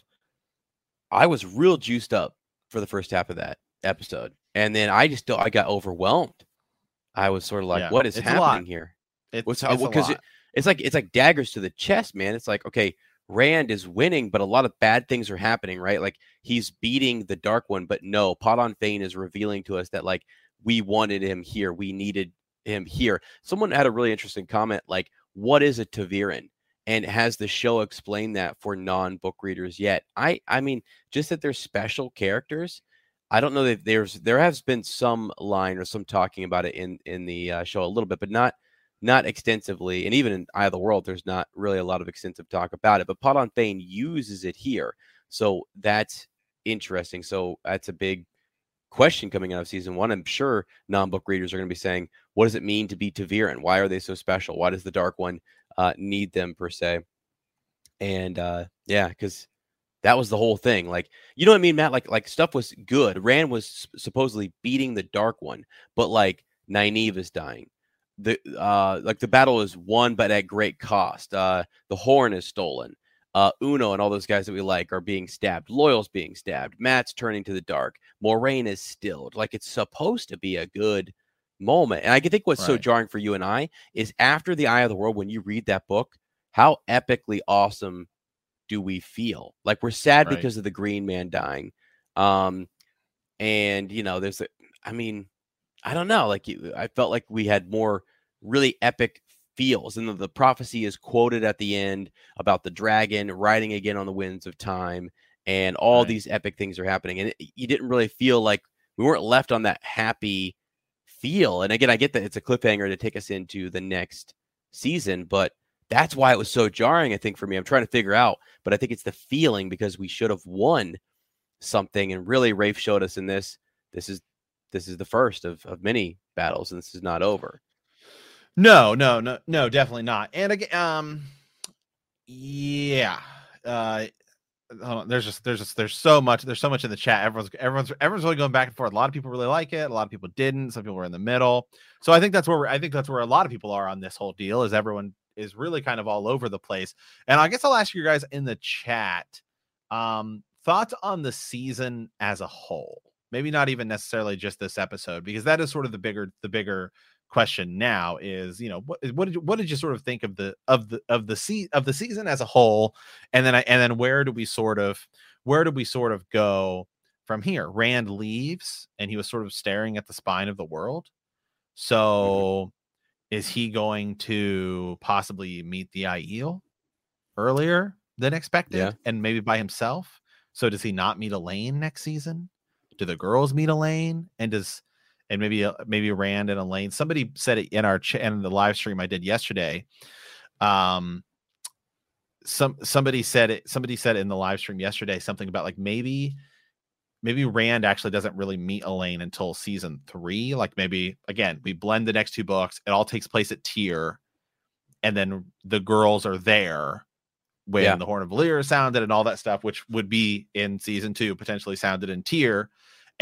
I was real juiced up for the first half of that episode, and then I just I got overwhelmed. I was sort of like, yeah, "What is happening here?" It, What's because it, it's like it's like daggers to the chest, man. It's like okay, Rand is winning, but a lot of bad things are happening, right? Like he's beating the Dark One, but no, Padan Fain is revealing to us that like we wanted him here, we needed him here. Someone had a really interesting comment like, what is a ta'veren? And has the show explained that for non-book readers yet? I I mean, just that they're special characters. I don't know that there's there has been some line or some talking about it in in the uh, show a little bit, but not not extensively. And even in Eye of the World, there's not really a lot of extensive talk about it. But Padan Fain uses it here, so that's interesting. So that's a big question coming out of season one. I'm sure non-book readers are going to be saying, "What does it mean to be ta'veren? Why are they so special? Why does the Dark One uh, need them per se?" And uh, yeah, because that was the whole thing. Like, you know what I mean, Matt? Like, like stuff was good. Rand was supposedly beating the Dark One, but like Nynaeve is dying. The uh, like the battle is won, but at great cost. Uh, the horn is stolen. Uh, Uno and all those guys that we like are being stabbed. Loial's being stabbed. Matt's turning to the dark. Moiraine is stilled. Like it's supposed to be a good moment. And I think what's right. so jarring for you and I is after the Eye of the World, when you read that book, how epically awesome do we feel? Like we're sad right. because of the Green Man dying. Um, and you know, there's a, I mean, I don't know. Like I felt like we had more really epic feels. And the, the, prophecy is quoted at the end about the dragon riding again on the winds of time, and all right. these epic things are happening. And it, you didn't really feel like we weren't left on that happy feel. And again, I get that it's a cliffhanger to take us into the next season, but that's why it was so jarring, I think, for me. I'm trying to figure out, but I think it's the feeling because we should have won something. And really, Rafe showed us in this. This is this is the first of, of many battles, and this is not over. No, no, no, no, definitely not. And again, um, yeah, uh, hold on. There's just there's just there's so much there's so much in the chat. Everyone's everyone's everyone's really going back and forth. A lot of people really like it. A lot of people didn't. Some people were in the middle. So I think that's where we're, I think that's where a lot of people are on this whole deal. Is everyone is really kind of all over the place. And I guess I'll ask you guys in the chat, um, thoughts on the season as a whole. Maybe not even necessarily just this episode, because that is sort of the bigger the bigger question now is you know what what did you, what did you sort of think of the of the of the se- of the season as a whole and then I, and then where do we sort of where do we sort of go from here rand leaves and he was sort of staring at the spine of the world mm-hmm. so mm-hmm. is he going to possibly meet the Aiel earlier than expected yeah. and maybe by himself so does he not meet Elayne next season do the girls meet Elayne and does and maybe maybe Rand and Elayne. Somebody said it in our ch- in the live stream I did yesterday. Um, some somebody said it. Somebody said in the live stream yesterday something about like maybe maybe Rand actually doesn't really meet Elayne until season three. Like maybe again we blend the next two books. It all takes place at Tear, and then the girls are there when yeah. the Horn of Valere is sounded and all that stuff, which would be in season two, potentially sounded in Tear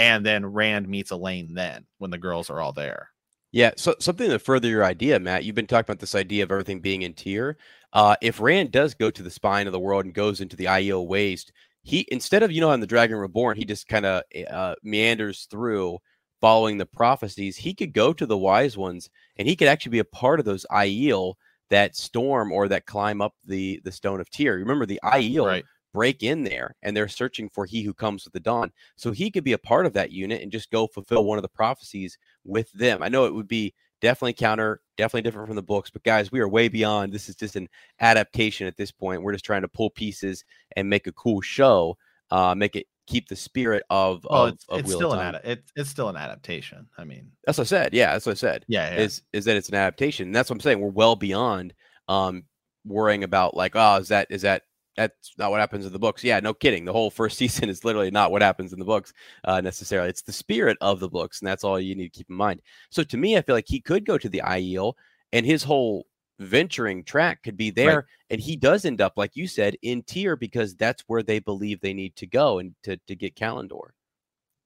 and then Rand meets Elayne then when the girls are all there. Yeah, so something to further your idea, Matt. You've been talking about this idea of everything being in Tear. Uh, if Rand does go to the spine of the world and goes into the Aiel waste, he instead of you know on the Dragon Reborn, he just kind of eh, uh, meanders through following the prophecies. He could go to the Wise Ones, and he could actually be a part of those Aiel that storm or that climb up the the Stone of Tear. Remember, the Aiel right break in there and they're searching for he who comes with the dawn. So he could be a part of that unit and just go fulfill one of the prophecies with them. I know it would be definitely counter, definitely different from the books, but guys, we are way beyond. This is just an adaptation at this point. We're just trying to pull pieces and make a cool show, uh, make it keep the spirit of. Oh, of, it's, of it's still an ad- it's, it's still an adaptation. I mean, that's what I said. Yeah, that's what I said. Yeah, yeah. is is that it's an adaptation? And that's what I'm saying. We're well beyond um worrying about like, oh, is that is that that's not what happens in the books. Yeah, no kidding. The whole first season is literally not what happens in the books uh, necessarily. It's the spirit of the books, and that's all you need to keep in mind. So to me, I feel like he could go to the Aiel, and his whole venturing track could be there, right. and he does end up, like you said, in Tear because that's where they believe they need to go and to to get Callandor.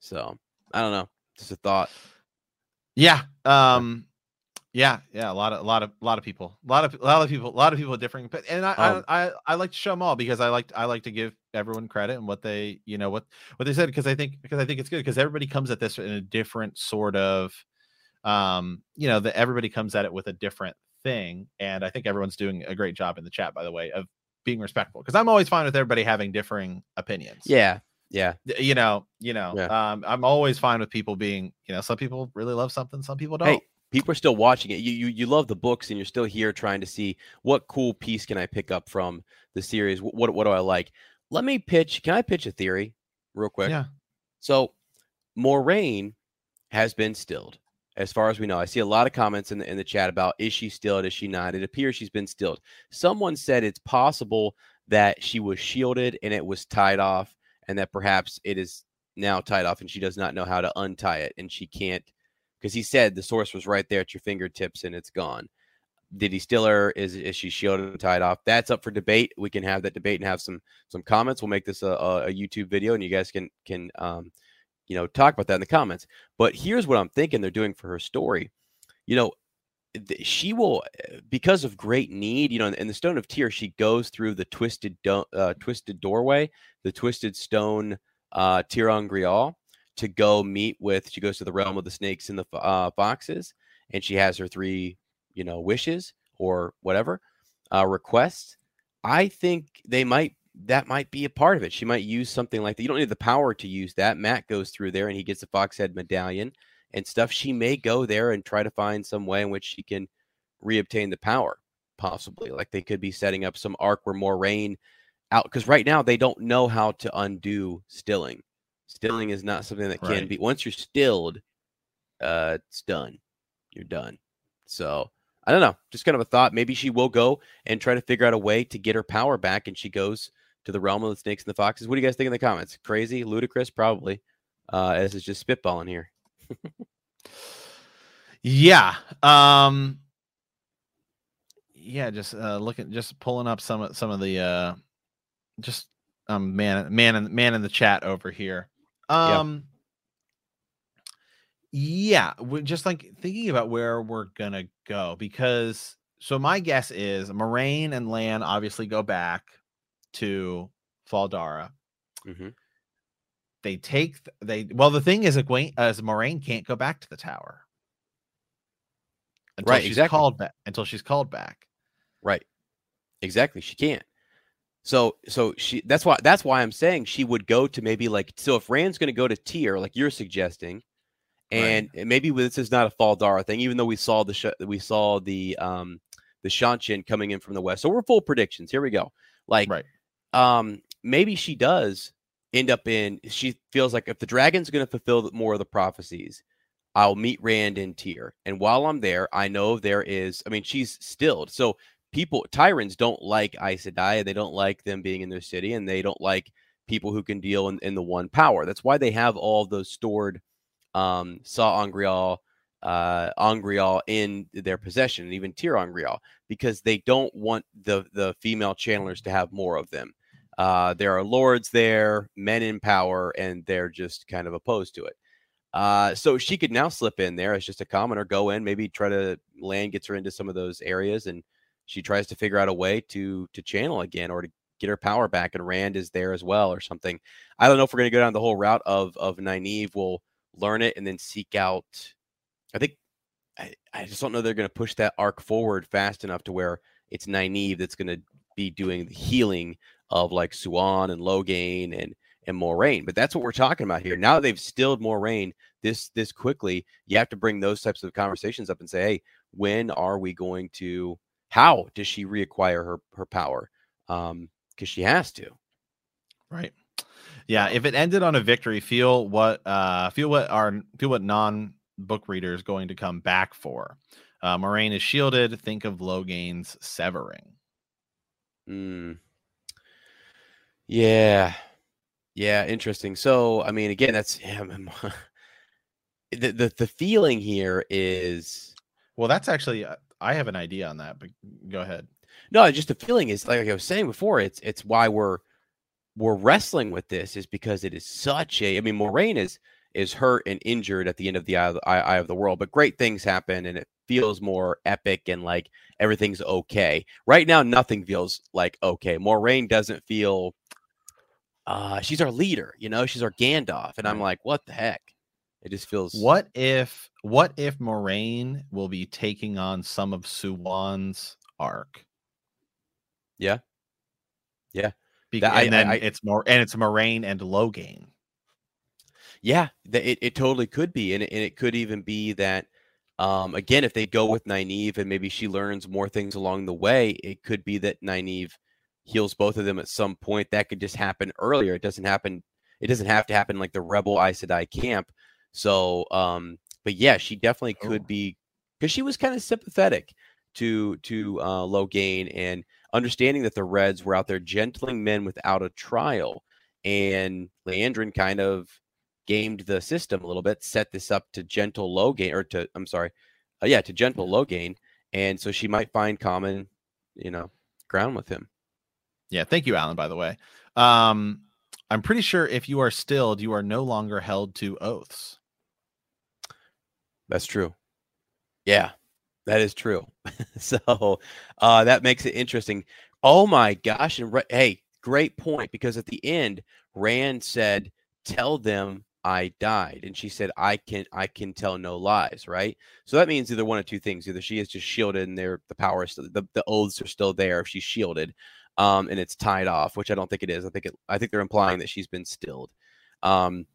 So I don't know, just a thought. Yeah. Um yeah, yeah, a lot of a lot of a lot of people, a lot of a lot of people, a lot of people with differing. But and I, um, I, I I like to show them all because I like I like to give everyone credit and what they you know what what they said because I think because I think it's good because everybody comes at this in a different sort of um you know that everybody comes at it with a different thing and I think everyone's doing a great job in the chat by the way of being respectful because I'm always fine with everybody having differing opinions. Yeah, yeah you know you know yeah. um i'm always fine with people being you know some people really love something some people don't hey, people are still watching it. You, you you love the books and you're still here trying to see what cool piece can I pick up from the series. What what, what do I like? Let me pitch. Can I pitch a theory real quick? Yeah. So Moiraine has been stilled. As far as we know, I see a lot of comments in the in the chat about is she stilled? Is she not? It appears she's been stilled. Someone said it's possible that she was shielded and it was tied off, and that perhaps it is now tied off and she does not know how to untie it and she can't because he said the source was right there at your fingertips and it's gone. did he steal her? Is is she shielded and tied off? That's up for debate. We can have that debate and have some some comments. We'll make this a, a, YouTube video, and you guys can can um, you know talk about that in the comments. But here's what I'm thinking they're doing for her story. You know, she will eh, because of great need. You know, in, the Stone of Tear, she goes through the twisted do- uh, twisted doorway, the twisted stone uh, ter'angreal to go meet with. She goes to the realm of the snakes and the uh, foxes, and she has her three you know, wishes or whatever uh, requests, I think they might that might be a part of it. She might use something like that. You don't need the power to use that. Matt goes through there and he gets the fox head medallion and stuff. She may go there and try to find some way in which she can reobtain the power, possibly. Like they could be setting up some arc where Moiraine out because right now they don't know how to undo stilling. Stilling is not something that right. can be once you're stilled, uh, it's done. You're done. So I don't know. Just kind of a thought. Maybe she will go and try to figure out a way to get her power back, and she goes to the realm of the snakes and the foxes. What do you guys think in the comments? Crazy, ludicrous, probably. Uh, as it's just spitballing here. yeah. Um. Yeah, just uh, looking, just pulling up some of some of the, uh, just um, man, man, in, man in the chat over here. Um. Yeah, we're just like thinking about where we're gonna go because so my guess is Moiraine and Lan obviously go back to Fal Dara. Mm-hmm. They take they well the thing is Egwene as Moiraine can't go back to the tower until right, she's exactly. called back until she's called back. Right. Exactly. She can't. So so she that's why that's why I'm saying she would go to maybe like so if Rand's going to go to Tear like you're suggesting and right. maybe this is not a Fal Dara thing, even though we saw the sh- we saw the um the Seanchan coming in from the west. So we're full predictions. Here we go. Like, right. um, maybe she does end up in. She feels like if the dragon's going to fulfill more of the prophecies, I'll meet Rand in Tear. And while I'm there, I know there is. I mean, she's stilled. So people, Tairens don't like Aes Sedai. They don't like them being in their city, and they don't like people who can deal in, in the one power. That's why they have all those stored um, sa'angreal, uh, angreal in their possession, and even ter'angreal, because they don't want the the female channelers to have more of them. Uh, there are lords there, men in power, and they're just kind of opposed to it. Uh, so she could now slip in there as just a commoner, go in, maybe try to land gets her into some of those areas, and she tries to figure out a way to to channel again or to get her power back. And Rand is there as well, or something. I don't know if we're going to go down the whole route of of Nynaeve will learn it, and then seek out. I think I, I just don't know they're going to push that arc forward fast enough to where it's Nynaeve that's going to be doing the healing of like Siuan and Logain and and Moiraine. But that's what we're talking about here. Now they've stilled Moiraine this this quickly. You have to bring those types of conversations up and say, hey, when are we going to? How does she reacquire her her power? Um, because she has to. Right. Yeah, if it ended on a victory, feel what uh feel what our feel what non book reader is going to come back for. Uh Moiraine is shielded. Think of Logain's severing. Mm. Yeah. Yeah, interesting. So, I mean, again, that's yeah, the, the the feeling here is well, that's actually uh, I have an idea on that, but go ahead. No, just the feeling is like I was saying before. It's it's why we're we're wrestling with this is because it is such a. I mean, Moiraine is is hurt and injured at the end of the eye of the, eye of the world, but great things happen and it feels more epic and like everything's okay. Right now, nothing feels like okay. Moiraine doesn't feel. Uh, she's our leader, you know. She's our Gandalf, and I'm like, what the heck? It just feels. What if? What if Moiraine will be taking on some of Siuan's arc? Yeah. Yeah. Because, and I, then I, it's more and it's Moiraine and Logain. Yeah, it, it totally could be, and it, and it could even be that um, again, if they go with Nynaeve and maybe she learns more things along the way, it could be that Nynaeve heals both of them at some point. That could just happen earlier. It doesn't happen. It doesn't have to happen like the Rebel Aes Sedai camp. So, um, but yeah, she definitely could oh. be because she was kind of sympathetic to to uh, Logain and understanding that the Reds were out there gentling men without a trial. And Liandrin kind of gamed the system a little bit, set this up to gentle Logain, or to, I'm sorry, uh, yeah, to gentle Logain. and so she might find common, you know, ground with him. Yeah, thank you, Alan. By the way, um, I'm pretty sure if you are stilled, you are no longer held to oaths. That's true. Yeah, that is true. so uh, that makes it interesting. Oh my gosh! And re- hey, great point because at the end, Rand said, "Tell them I died," and she said, "I can I can tell no lies." Right. So that means either one of two things: either she is just shielded and there the power is the the oaths are still there if she's shielded, um, and it's tied off, which I don't think it is. I think it I think they're implying that she's been stilled. Um,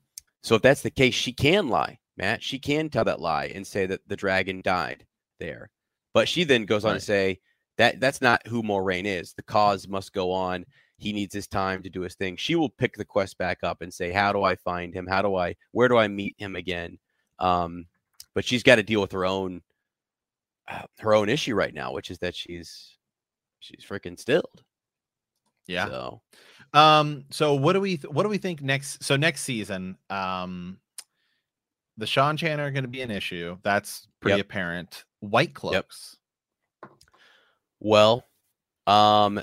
so if that's the case, she can lie, Matt. She can tell that lie and say that the dragon died there. But she then goes on right. to say that that's not who Moiraine is. The cause must go on. He needs his time to do his thing. She will pick the quest back up and say, "How do I find him? How do I? Where do I meet him again?" Um, but she's got to deal with her own uh, her own issue right now, which is that she's she's freaking stilled. Yeah. So, um, so what do we th- what do we think next? So next season, um, the Seanchan are going to be an issue. That's pretty yep. apparent. White cloaks. Yep. Well, um,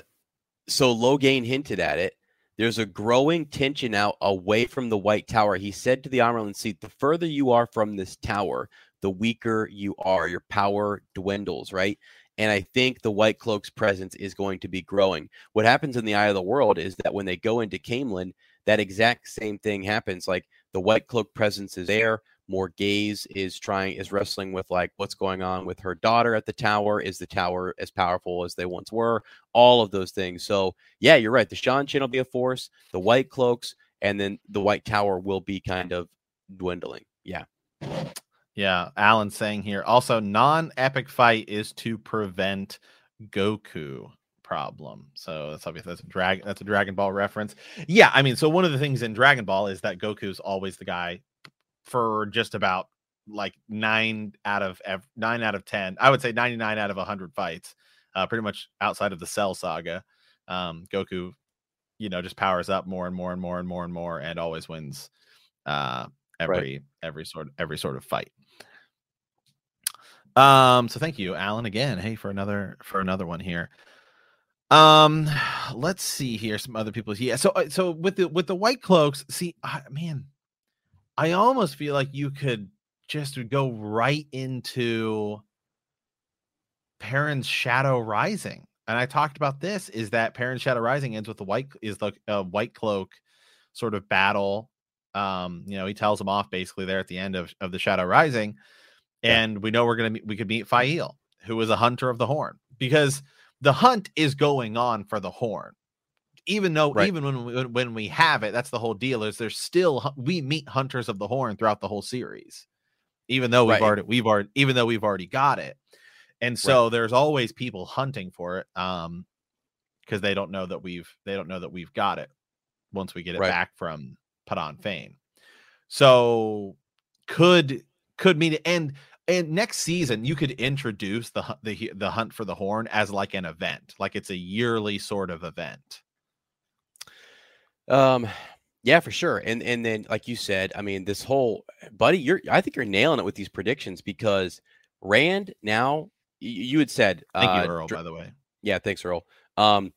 so Logain hinted at it. There's a growing tension out away from the White Tower. He said to the Amyrlin Seat, the further you are from this tower, the weaker you are. Your power dwindles, right? And I think the White Cloak's presence is going to be growing. What happens in the Eye of the World is that when they go into Caemlyn, that exact same thing happens. Like the White Cloak presence is there. Morgase is trying is wrestling with like what's going on with her daughter at the tower. Is the tower as powerful as they once were? All of those things. So yeah, you're right. The Seanchan will be a force. The White Cloaks, and then the White Tower will be kind of dwindling. Yeah. Yeah, Alan saying here also non-epic fight is to prevent Goku problem. So that's obviously that's a drag that's a Dragon Ball reference. Yeah, I mean, so one of the things in Dragon Ball is that Goku's always the guy for just about like nine out of ev- nine out of ten. I would say ninety nine out of hundred fights. Uh, pretty much outside of the Cell saga, um, Goku, you know, just powers up more and more and more and more and more, and always wins uh, every right. every sort every sort of fight. Um, so thank you, Alan, again. Hey, for another for another one here. Um, let's see here. Some other people. Yeah. So uh, so with the with the white cloaks, see, I, man, I almost feel like you could just go right into Perrin's Shadow Rising. And I talked about this is that Perrin's Shadow Rising ends with the white is the uh, white cloak sort of battle. Um, you know, he tells him off basically there at the end of, of the Shadow Rising and we know we're gonna we could meet Faile, who is a hunter of the horn, because the hunt is going on for the horn. Even though, right. even when we, when we have it, that's the whole deal. Is there's still we meet hunters of the horn throughout the whole series, even though we've right. already we've already even though we've already got it, and so right. there's always people hunting for it, um, because they don't know that we've they don't know that we've got it once we get it back from Padan Fain. So could could mean. And and next season you could introduce the the the hunt for the horn as like an event, like it's a yearly sort of event. Um, yeah, for sure. And and then like you said, I mean, this whole buddy, you're I think you're nailing it with these predictions because Rand now you had said thank uh, you Earl by the way. Yeah, thanks Earl. Um,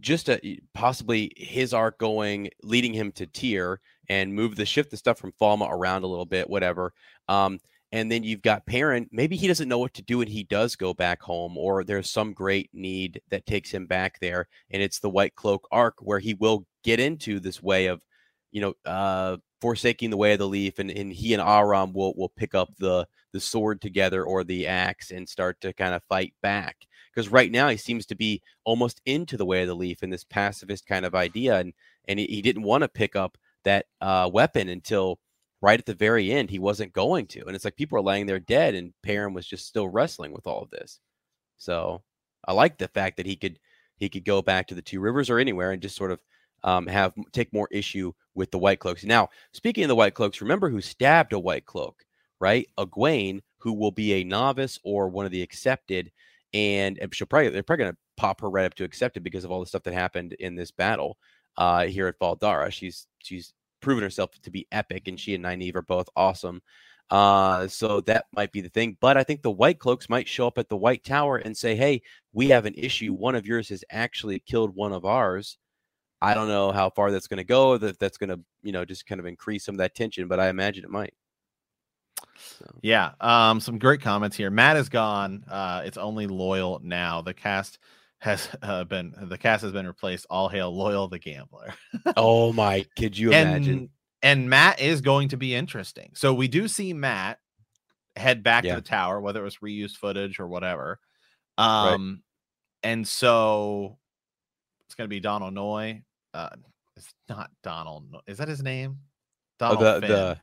just a, possibly his arc going leading him to Tear and move the shift the stuff from Falme around a little bit, whatever. Um, and then you've got Perrin. Maybe he doesn't know what to do and he does go back home, or there's some great need that takes him back there. And it's the White Cloak arc where he will get into this way of, you know, uh, forsaking the way of the leaf, and, and he and Aram will will pick up the the sword together or the axe and start to kind of fight back. Because right now he seems to be almost into the way of the leaf in this pacifist kind of idea, and and he, he didn't want to pick up that uh, weapon until right at the very end he wasn't going to and it's like people are laying there dead and Perrin was just still wrestling with all of this. So I like the fact that he could he could go back to the two rivers or anywhere and just sort of um, have take more issue with the white cloaks. Now speaking of the white cloaks remember who stabbed a white cloak right? Egwene who will be a novice or one of the accepted and, she'll probably they're probably to pop her right up to accepted because of all the stuff that happened in this battle uh, here at Fal Dara. She's she's proven herself to be epic, and she and Nynaeve are both awesome. Uh, so that might be the thing. But I think the White Cloaks might show up at the White Tower and say, "Hey, we have an issue. One of yours has actually killed one of ours." I don't know how far that's going to go. That that's going to you know just kind of increase some of that tension, but I imagine it might. So. Yeah, um, some great comments here. Matt is gone. Uh, it's only Loial now. The cast has uh, been the cast has been replaced. All hail Loial the gambler. oh my! Could you and, imagine? And Matt is going to be interesting. So we do see Matt head back yeah. to the tower, whether it was reused footage or whatever. Um, right. and so it's going to be Donald Noy. Uh, it's not Donald. Is that his name? Donald oh, the, the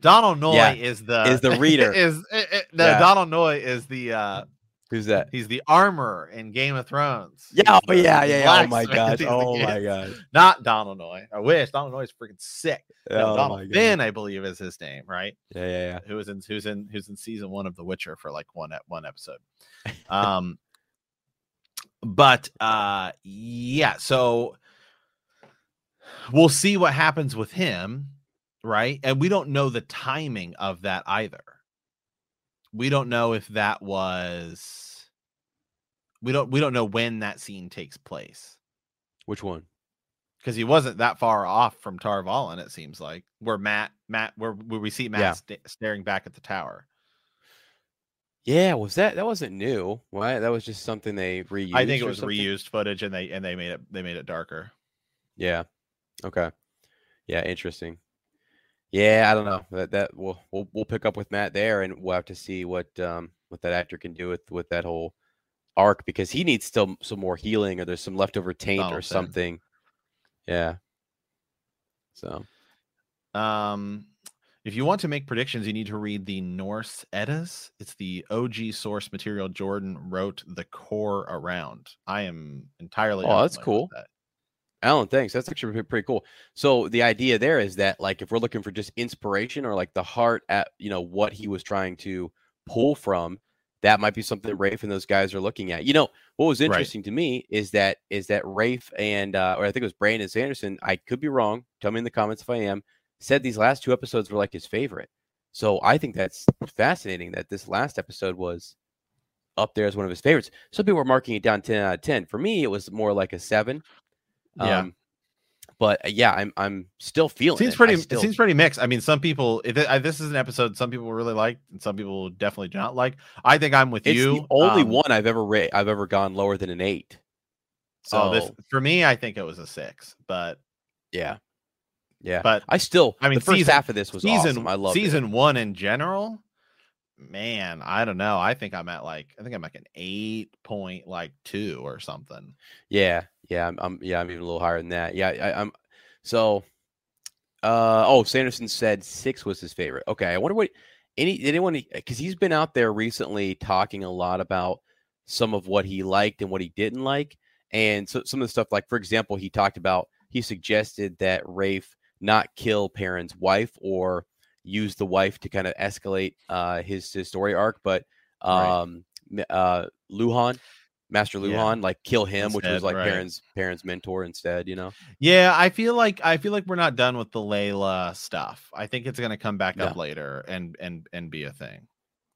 Donal Noye yeah, is the is the reader. is it, it, the yeah. Donal Noye is the uh Who's that? He's the armor in Game of Thrones. Yeah, oh, yeah, yeah, yeah. Oh my god. Oh my god. Not Donal Noye. I wish Donal Noye is freaking sick. No, oh Donald Finn, I believe, is his name, right? Yeah, yeah, yeah. Who was in who's in who's in season one of The Witcher for like one at one episode. Um, but uh, yeah. So we'll see what happens with him, right? And we don't know the timing of that either. We don't know if that was we don't we don't know when that scene takes place. Which one? Because he wasn't that far off from Tar Valon, it seems like. Where Matt Matt where, where we see Matt yeah. st- staring back at the tower. Yeah, was that that wasn't new? Why that was just something they reused. I think it was reused footage and they and they made it they made it darker. Yeah. Okay. Yeah, interesting. Yeah, I don't know. That that we'll we'll we'll pick up with Matt there, and we'll have to see what um what that actor can do with with that whole arc because he needs still some more healing, or there's some leftover taint Donaldson. or something. Yeah. So. Um, if you want to make predictions, you need to read the Norse Eddas. It's the OG source material Jordan wrote the core around. I am entirely. Oh, that's cool. That. Alan, thanks. That's actually pretty cool. So the idea there is that like if we're looking for just inspiration or like the heart at you know what he was trying to pull from, that might be something Rafe and those guys are looking at. You know, what was interesting right. to me is that is that Rafe and uh, or I think it was Brandon Sanderson. I could be wrong. Tell me in the comments if I am. Said these last two episodes were like his favorite. So I think that's fascinating that this last episode was up there as one of his favorites. Some people were marking it down 10 out of 10. For me, it was more like a seven. Yeah. Um, but uh, yeah, I'm I'm still feeling. It. Seems it. pretty. Still... It seems pretty mixed. I mean, some people. If it, this is an episode, some people really like, and some people definitely do not like. I think I'm with it's you. The only um, one I've ever ra- I've ever gone lower than an eight. So oh, this for me, I think it was a six. But yeah, yeah. But I still. I mean, the first season, half of this was season. Awesome. I love season it. one in general man, I don't know. I think I'm at like I think I'm like an eight point like two or something. Yeah, yeah, I'm, I'm yeah, I'm even a little higher than that. Yeah, I, am so. Uh oh, Sanderson said six was his favorite. Okay, I wonder what any anyone because he's been out there recently talking a lot about some of what he liked and what he didn't like, and so some of the stuff like for example, he talked about he suggested that Rafe not kill Perrin's wife or use the wife to kind of escalate uh, his his story arc, but um, right. uh, Luhan, Master Luhan, yeah. like kill him, instead, which was like right. Perrin's Perrin's mentor instead. You know? Yeah, I feel like I feel like we're not done with the Laila stuff. I think it's going to come back up later and and and be a thing.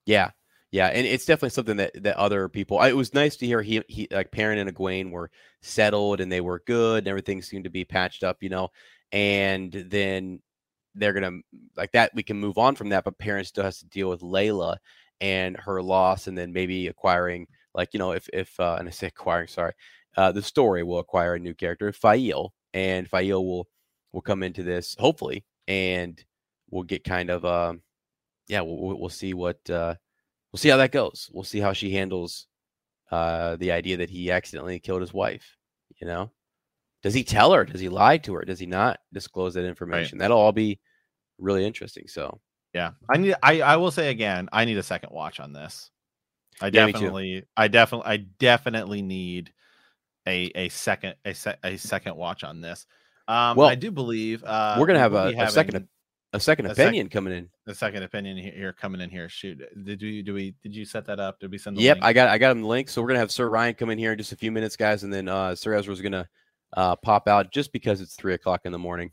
Yeah, yeah, and it's definitely something that that other people. I, it was nice to hear he he like Perrin and Egwene were settled and they were good and everything seemed to be patched up. You know, and then they're gonna like that. We can move on from that, but Perrin still has to deal with Laila and her loss, and then maybe acquiring like you know if if uh, and I say acquiring, sorry, uh, the story will acquire a new character, Faile, and Faile will will come into this hopefully, and we'll get kind of um yeah we'll we'll see what uh we'll see how that goes. We'll see how she handles uh the idea that he accidentally killed his wife. You know, does he tell her? Does he lie to her? Does he not disclose that information? Right. That'll all be really interesting. So yeah, I need. I I will say again, I need a second watch on this. I yeah, definitely, I definitely, I definitely need a a second a, se- a second watch on this. Um, well, I do believe uh, we're gonna have a, a second a second opinion sec- coming in. A second opinion here coming in here. Shoot, did we do we did you set that up? Did we send? yep, link? I got I got him the link. So we're gonna have Sir Ryan come in here in just a few minutes, guys, and then uh, Sir Ezra's gonna uh, pop out just because it's three o'clock in the morning.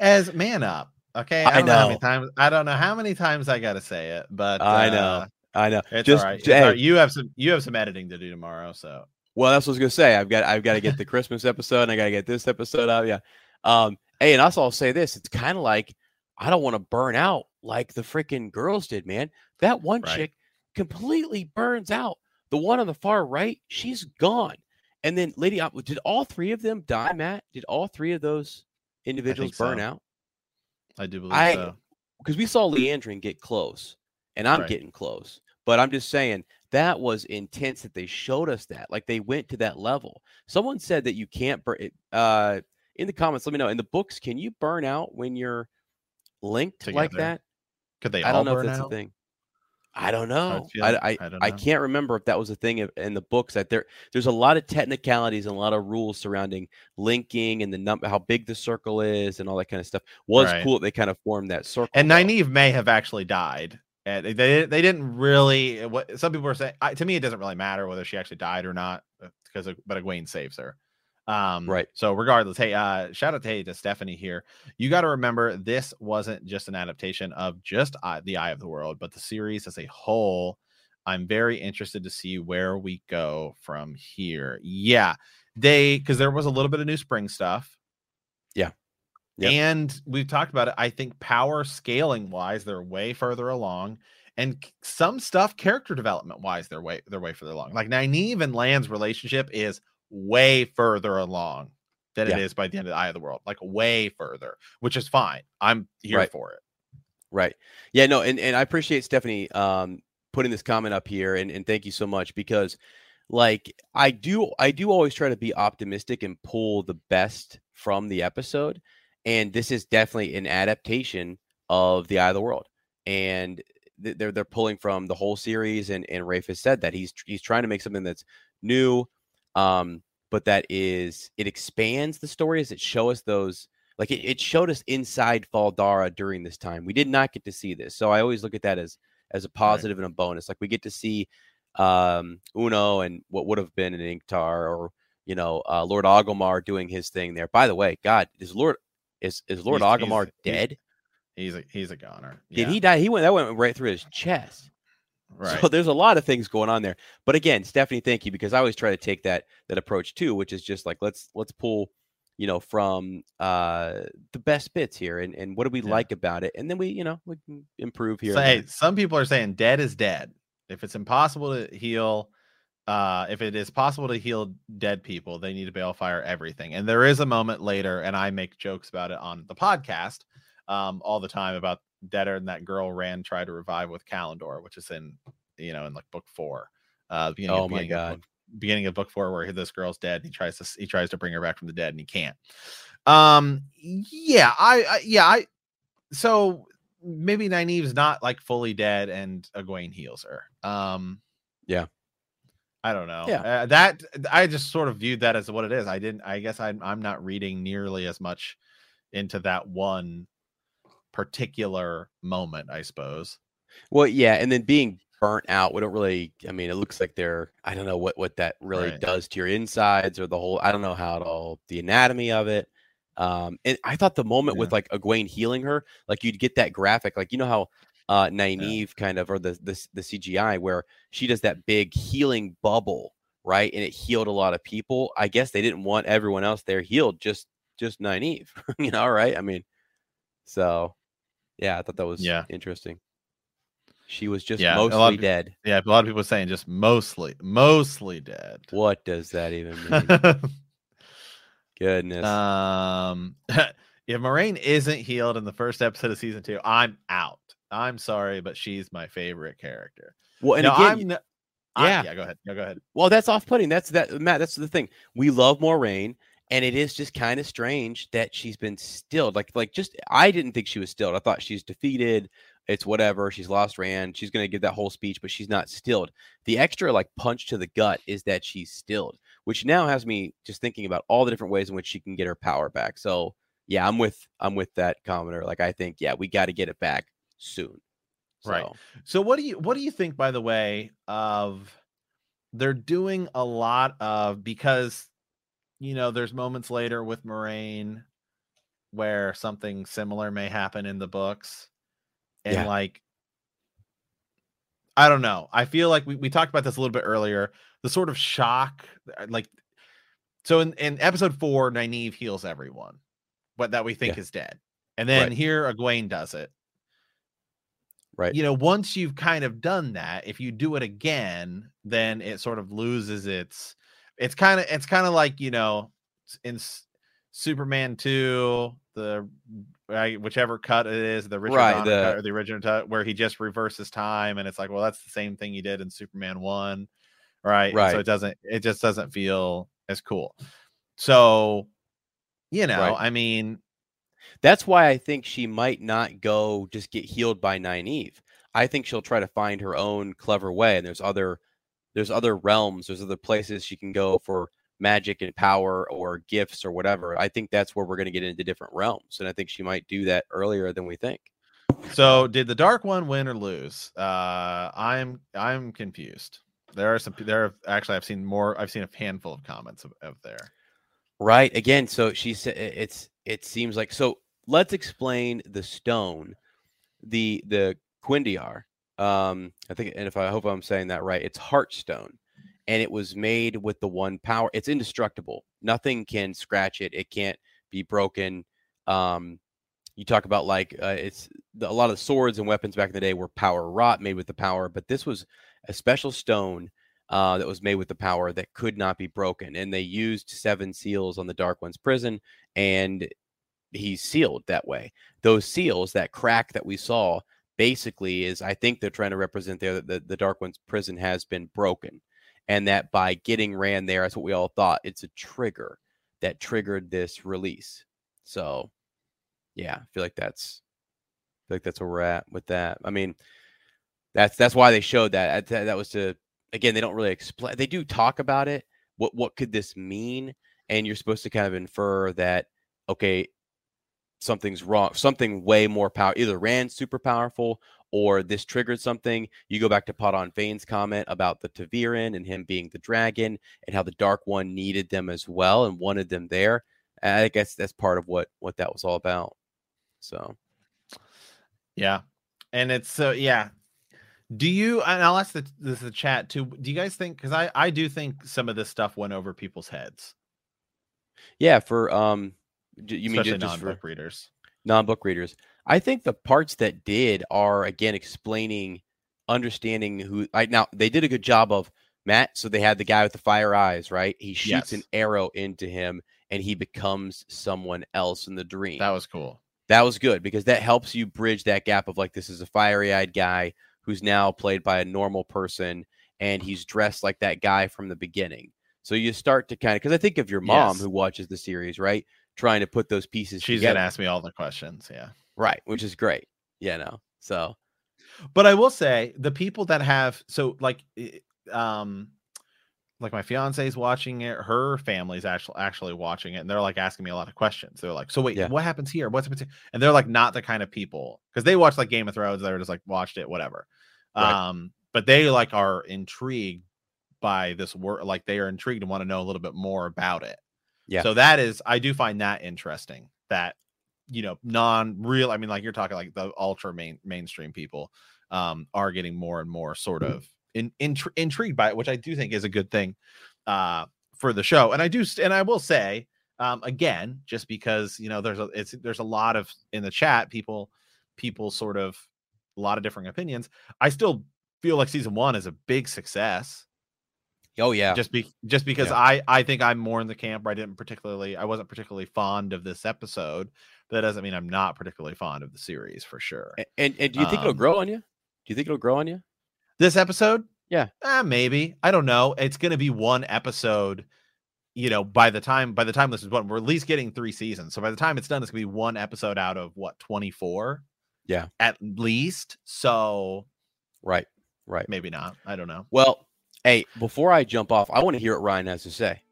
As man up, Okay, I I don't know. how many know. times. I don't know how many times I got to say it, but I know. I know. It's Just all right. Hey, all right. You have some. You have some editing to do tomorrow, so Well, that's what I was gonna say. I've got I've got to get the Christmas episode and I gotta get this episode out. Yeah. Um, hey, and also I'll say this: it's kind of like I don't want to burn out like the freaking girls did, man. That one Right. chick completely burns out. The one on the far right, she's gone. And then Lady did all three of them die, Matt? Did all three of those individuals burn so. out? I do believe I- so. because we saw Liandrin get close, and I'm Right. getting close. But I'm just saying that was intense that they showed us that. Like they went to that level. Someone said that you can't burn it. Uh, in the comments, let me know. In the books, can you burn out when you're linked like that? Could they I don't know if that's out? a thing. I don't know. I, I, I don't I know. can't remember if that was a thing in- the books. That there there's a lot of technicalities and a lot of rules surrounding linking and the number, how big the circle is, and all that kind of stuff. Was Right. cool they kind of formed that circle. And though. Nynaeve may have actually died. And they they they didn't really. What some people are saying I, to me, it doesn't really matter whether she actually died or not because but Egwene saves her. Um, Right. So regardless, hey, uh, shout out to hey to Stephanie here. You got to remember this wasn't just an adaptation of just the Eye of the World, but the series as a whole. I'm very interested to see where we go from here. Yeah, they because there was a little bit of new spring stuff. Yeah. Yep. And we've talked about it. I think power scaling wise, they're way further along. And some stuff character development wise, they're way they're way further along. Like Nynaeve and Lan's relationship is way further along than Yeah. it is by the end of the Eye of the World. Like way further, which is fine. I'm here Right. for it. Right. Yeah, no, and, and I appreciate Stephanie um putting this comment up here and, and thank you so much because like I do I do always try to be optimistic and pull the best from the episode. And this is definitely an adaptation of the Eye of the World. And they're they're pulling from the whole series and, and Rafe has said that he's he's trying to make something that's new, um, but that is it expands the stories, it show us those like it, it showed us inside Fal Dara during this time. We did not get to see this. So I always look at that as as a positive and a bonus. Like we get to see um Uno and what would have been an Ingtar or you know uh, Lord Agelmar doing his thing there. By the way, God, is Lord is is Lord He's- he's- he's- dead? He's a he's a goner. Did he die? He went that went right through his chest. Right. So there's a lot of things going on there. But again, Stephanie, thank you because I always try to take that that approach too, which is just like let's let's pull, you know, from uh the best bits here and and what do we Yeah. like about it, and then we you know we can improve here. So, hey, some people are saying dead is dead. If it's impossible to heal, uh, if it is possible to heal dead people, they need to balefire everything. And there is a moment later, and I make jokes about it on the podcast um, all the time about Deader and that girl Rand tried to revive with Callandor, which is in you know in like book four. Uh, beginning Oh of, my of God. book- beginning of book four, where this girl's dead. And he tries to he tries to bring her back from the dead, and he can't. Um, yeah, I, I yeah I so maybe Nynaeve's not like fully dead and Egwene heals her. Um Yeah. I don't know. Yeah. Uh, that I just sort of viewed that as what it is. I didn't I guess I'm I'm not reading nearly as much into that one particular moment, I suppose. Well, yeah, and then being burnt out, we don't really. I mean, it looks like they're. I don't know what what that really Right. does to your insides or the whole. I don't know how it all the anatomy of it. Um, and I thought the moment with Yeah. like Egwene healing her, like you'd get that graphic, like you know how uh Nynaeve kind of or the the the CGI where she does that big healing bubble, right? And it healed a lot of people. I guess they didn't want everyone else there healed, just just Nynaeve, you know, right? I mean, so yeah, I thought that was Yeah. interesting. She was just Yeah, a lot mostly of- dead. Yeah, a lot of people saying just mostly, mostly dead. What does that even mean? Goodness. um if Moiraine isn't healed in the first episode of season two, I'm out. I'm sorry, but she's my favorite character. well, and Now, again, I'm n- I- yeah. yeah, go ahead. No, go ahead. well, that's off-putting. That's that, Matt. That's the thing. We love Moiraine, and it is just kind of strange that she's been stilled. Like, like just I didn't think she was stilled. I thought she's defeated. It's whatever. She's lost Rand. She's gonna give that whole speech, but she's not stilled. The extra like punch to the gut is that she's stilled, which now has me just thinking about all the different ways in which she can get her power back. So yeah, I'm with I'm with that commenter. Like I think yeah, we got to get it back soon. Right. So, So what do you what do you think by the way of they're doing a lot of because you know there's moments later with Moiraine where something similar may happen in the books. And Yeah. like I don't know. I feel like we, we talked about this a little bit earlier. The sort of shock, uh, like so in, in episode four, Nynaeve heals everyone, but that we think Yeah. is dead. And then Right. here Egwene does it. Right. You know, once you've kind of done that, if you do it again, then it sort of loses its it's kind of it's kind of like, you know, in S- Superman 2, the right, whichever cut it is, the Richard Right, Donner the- cut or the original cut, where he just reverses time, and it's like, well, that's the same thing he did in Superman 1, right? And So it doesn't it just doesn't feel as cool. So, you know, Right. I mean, That's why I think she might not go just get healed by Nynaeve. I think she'll try to find her own clever way. And there's other there's other realms, there's other places she can go for magic and power or gifts or whatever. I think that's where we're going to get into different realms. And I think she might do that earlier than we think. So did the dark one win or lose? Uh I'm I'm confused. There are some there are actually I've seen more I've seen a handful of comments of, of there. Right. Again, so she said it's it seems like so let's explain the stone, the the Cuendillar. Um I think and if I hope I'm saying that right, it's Heartstone. And it was made with the one power. It's indestructible. Nothing can scratch it. It can't be broken. Um you talk about like uh, it's the, a lot of swords and weapons back in the day were power wrought, made with the power, but this was a special stone uh, that was made with the power that could not be broken. And they used seven seals on the Dark One's prison, and he's sealed that way. Those seals, that crack that we saw, basically is I think they're trying to represent there that the, the Dark One's prison has been broken. And that by getting Rand there, that's what we all thought. It's a trigger that triggered this release. So yeah, I feel like that's I feel like that's where we're at with that. I mean, that's that's why they showed. That, that was to again, they don't really explain. They do talk about it. What what could this mean? And you're supposed to kind of infer that okay, something's wrong. Something way more power. Either Rand's super powerful or this triggered something. You go back to Padan Fain's comment about the ta'veren and him being the dragon and how the Dark One needed them as well and wanted them there. And I guess that's part of what what that was all about. So Yeah. And it's so yeah. Do you and I'll ask the this the chat too. Do you guys think because I I do think some of this stuff went over people's heads, yeah, for um, you mean especially just non-book readers. non-book readers? I think the parts that did are again explaining, understanding who. I now they did a good job of Matt. So they had the guy with the fire eyes, right? He shoots an arrow into him, and he becomes someone else in the dream. That was cool. that was good because that helps you bridge that gap of like this is a fiery eyed guy who's now played by a normal person and he's dressed like that guy from the beginning. So you start to kind of because I think of your mom Yes. who watches the series, right? Trying to put those pieces She's together. gonna ask me all the questions. Yeah. right, which is great. Yeah, no. So But I will say the people that have so like um like my fiance is watching it, her family's actually actually watching it, and they're like asking me a lot of questions. They're like, "So wait, Yeah. what happens here? What's happens here?" And they're like not the kind of people because they watch like Game of Thrones. They were just like watched it, whatever. Right. Um, but they like are intrigued by this work, like they are intrigued and want to know a little bit more about it. Yeah. So that is, I do find that interesting. That you know, non-real. I mean, like you're talking like the ultra main mainstream people um, are getting more and more sort of in, intri- intrigued by it, which I do think is a good thing uh, for the show. And I do, and I will say um, again, just because you know, there's a it's there's a lot of in the chat people people sort of a lot of different opinions. I still feel like season one is a big success oh yeah. just be just because Yeah. I I think I'm more in the camp where I didn't particularly I wasn't particularly fond of this episode. But that doesn't mean I'm not particularly fond of the series for sure. A- and, and do you think it'll Um, grow on you? Do you think it'll grow on you? This episode, Yeah. eh, maybe I don't know. It's going to be one episode. You know, by the time by the time this is one, we're at least getting three seasons. So by the time it's done, it's gonna be one episode out of what 24. Yeah. at least. So Right. Right. maybe not. I don't know. Well, hey, before I jump off, I want to hear what Ryan has to say.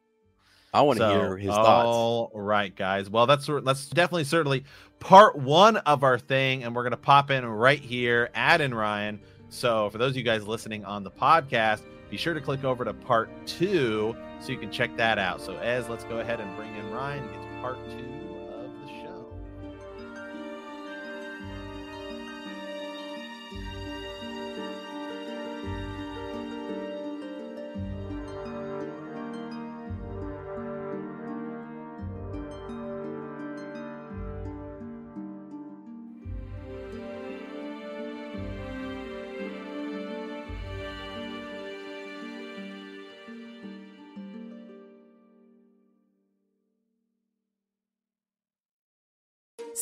I want to hear his thoughts. All right, guys. Well, that's that's definitely certainly part one of our thing, and we're gonna pop in right here, add in Ryan. So for those of you guys listening on the podcast, be sure to click over to part two so you can check that out. So Ez, let's go ahead and bring in Ryan and get to part two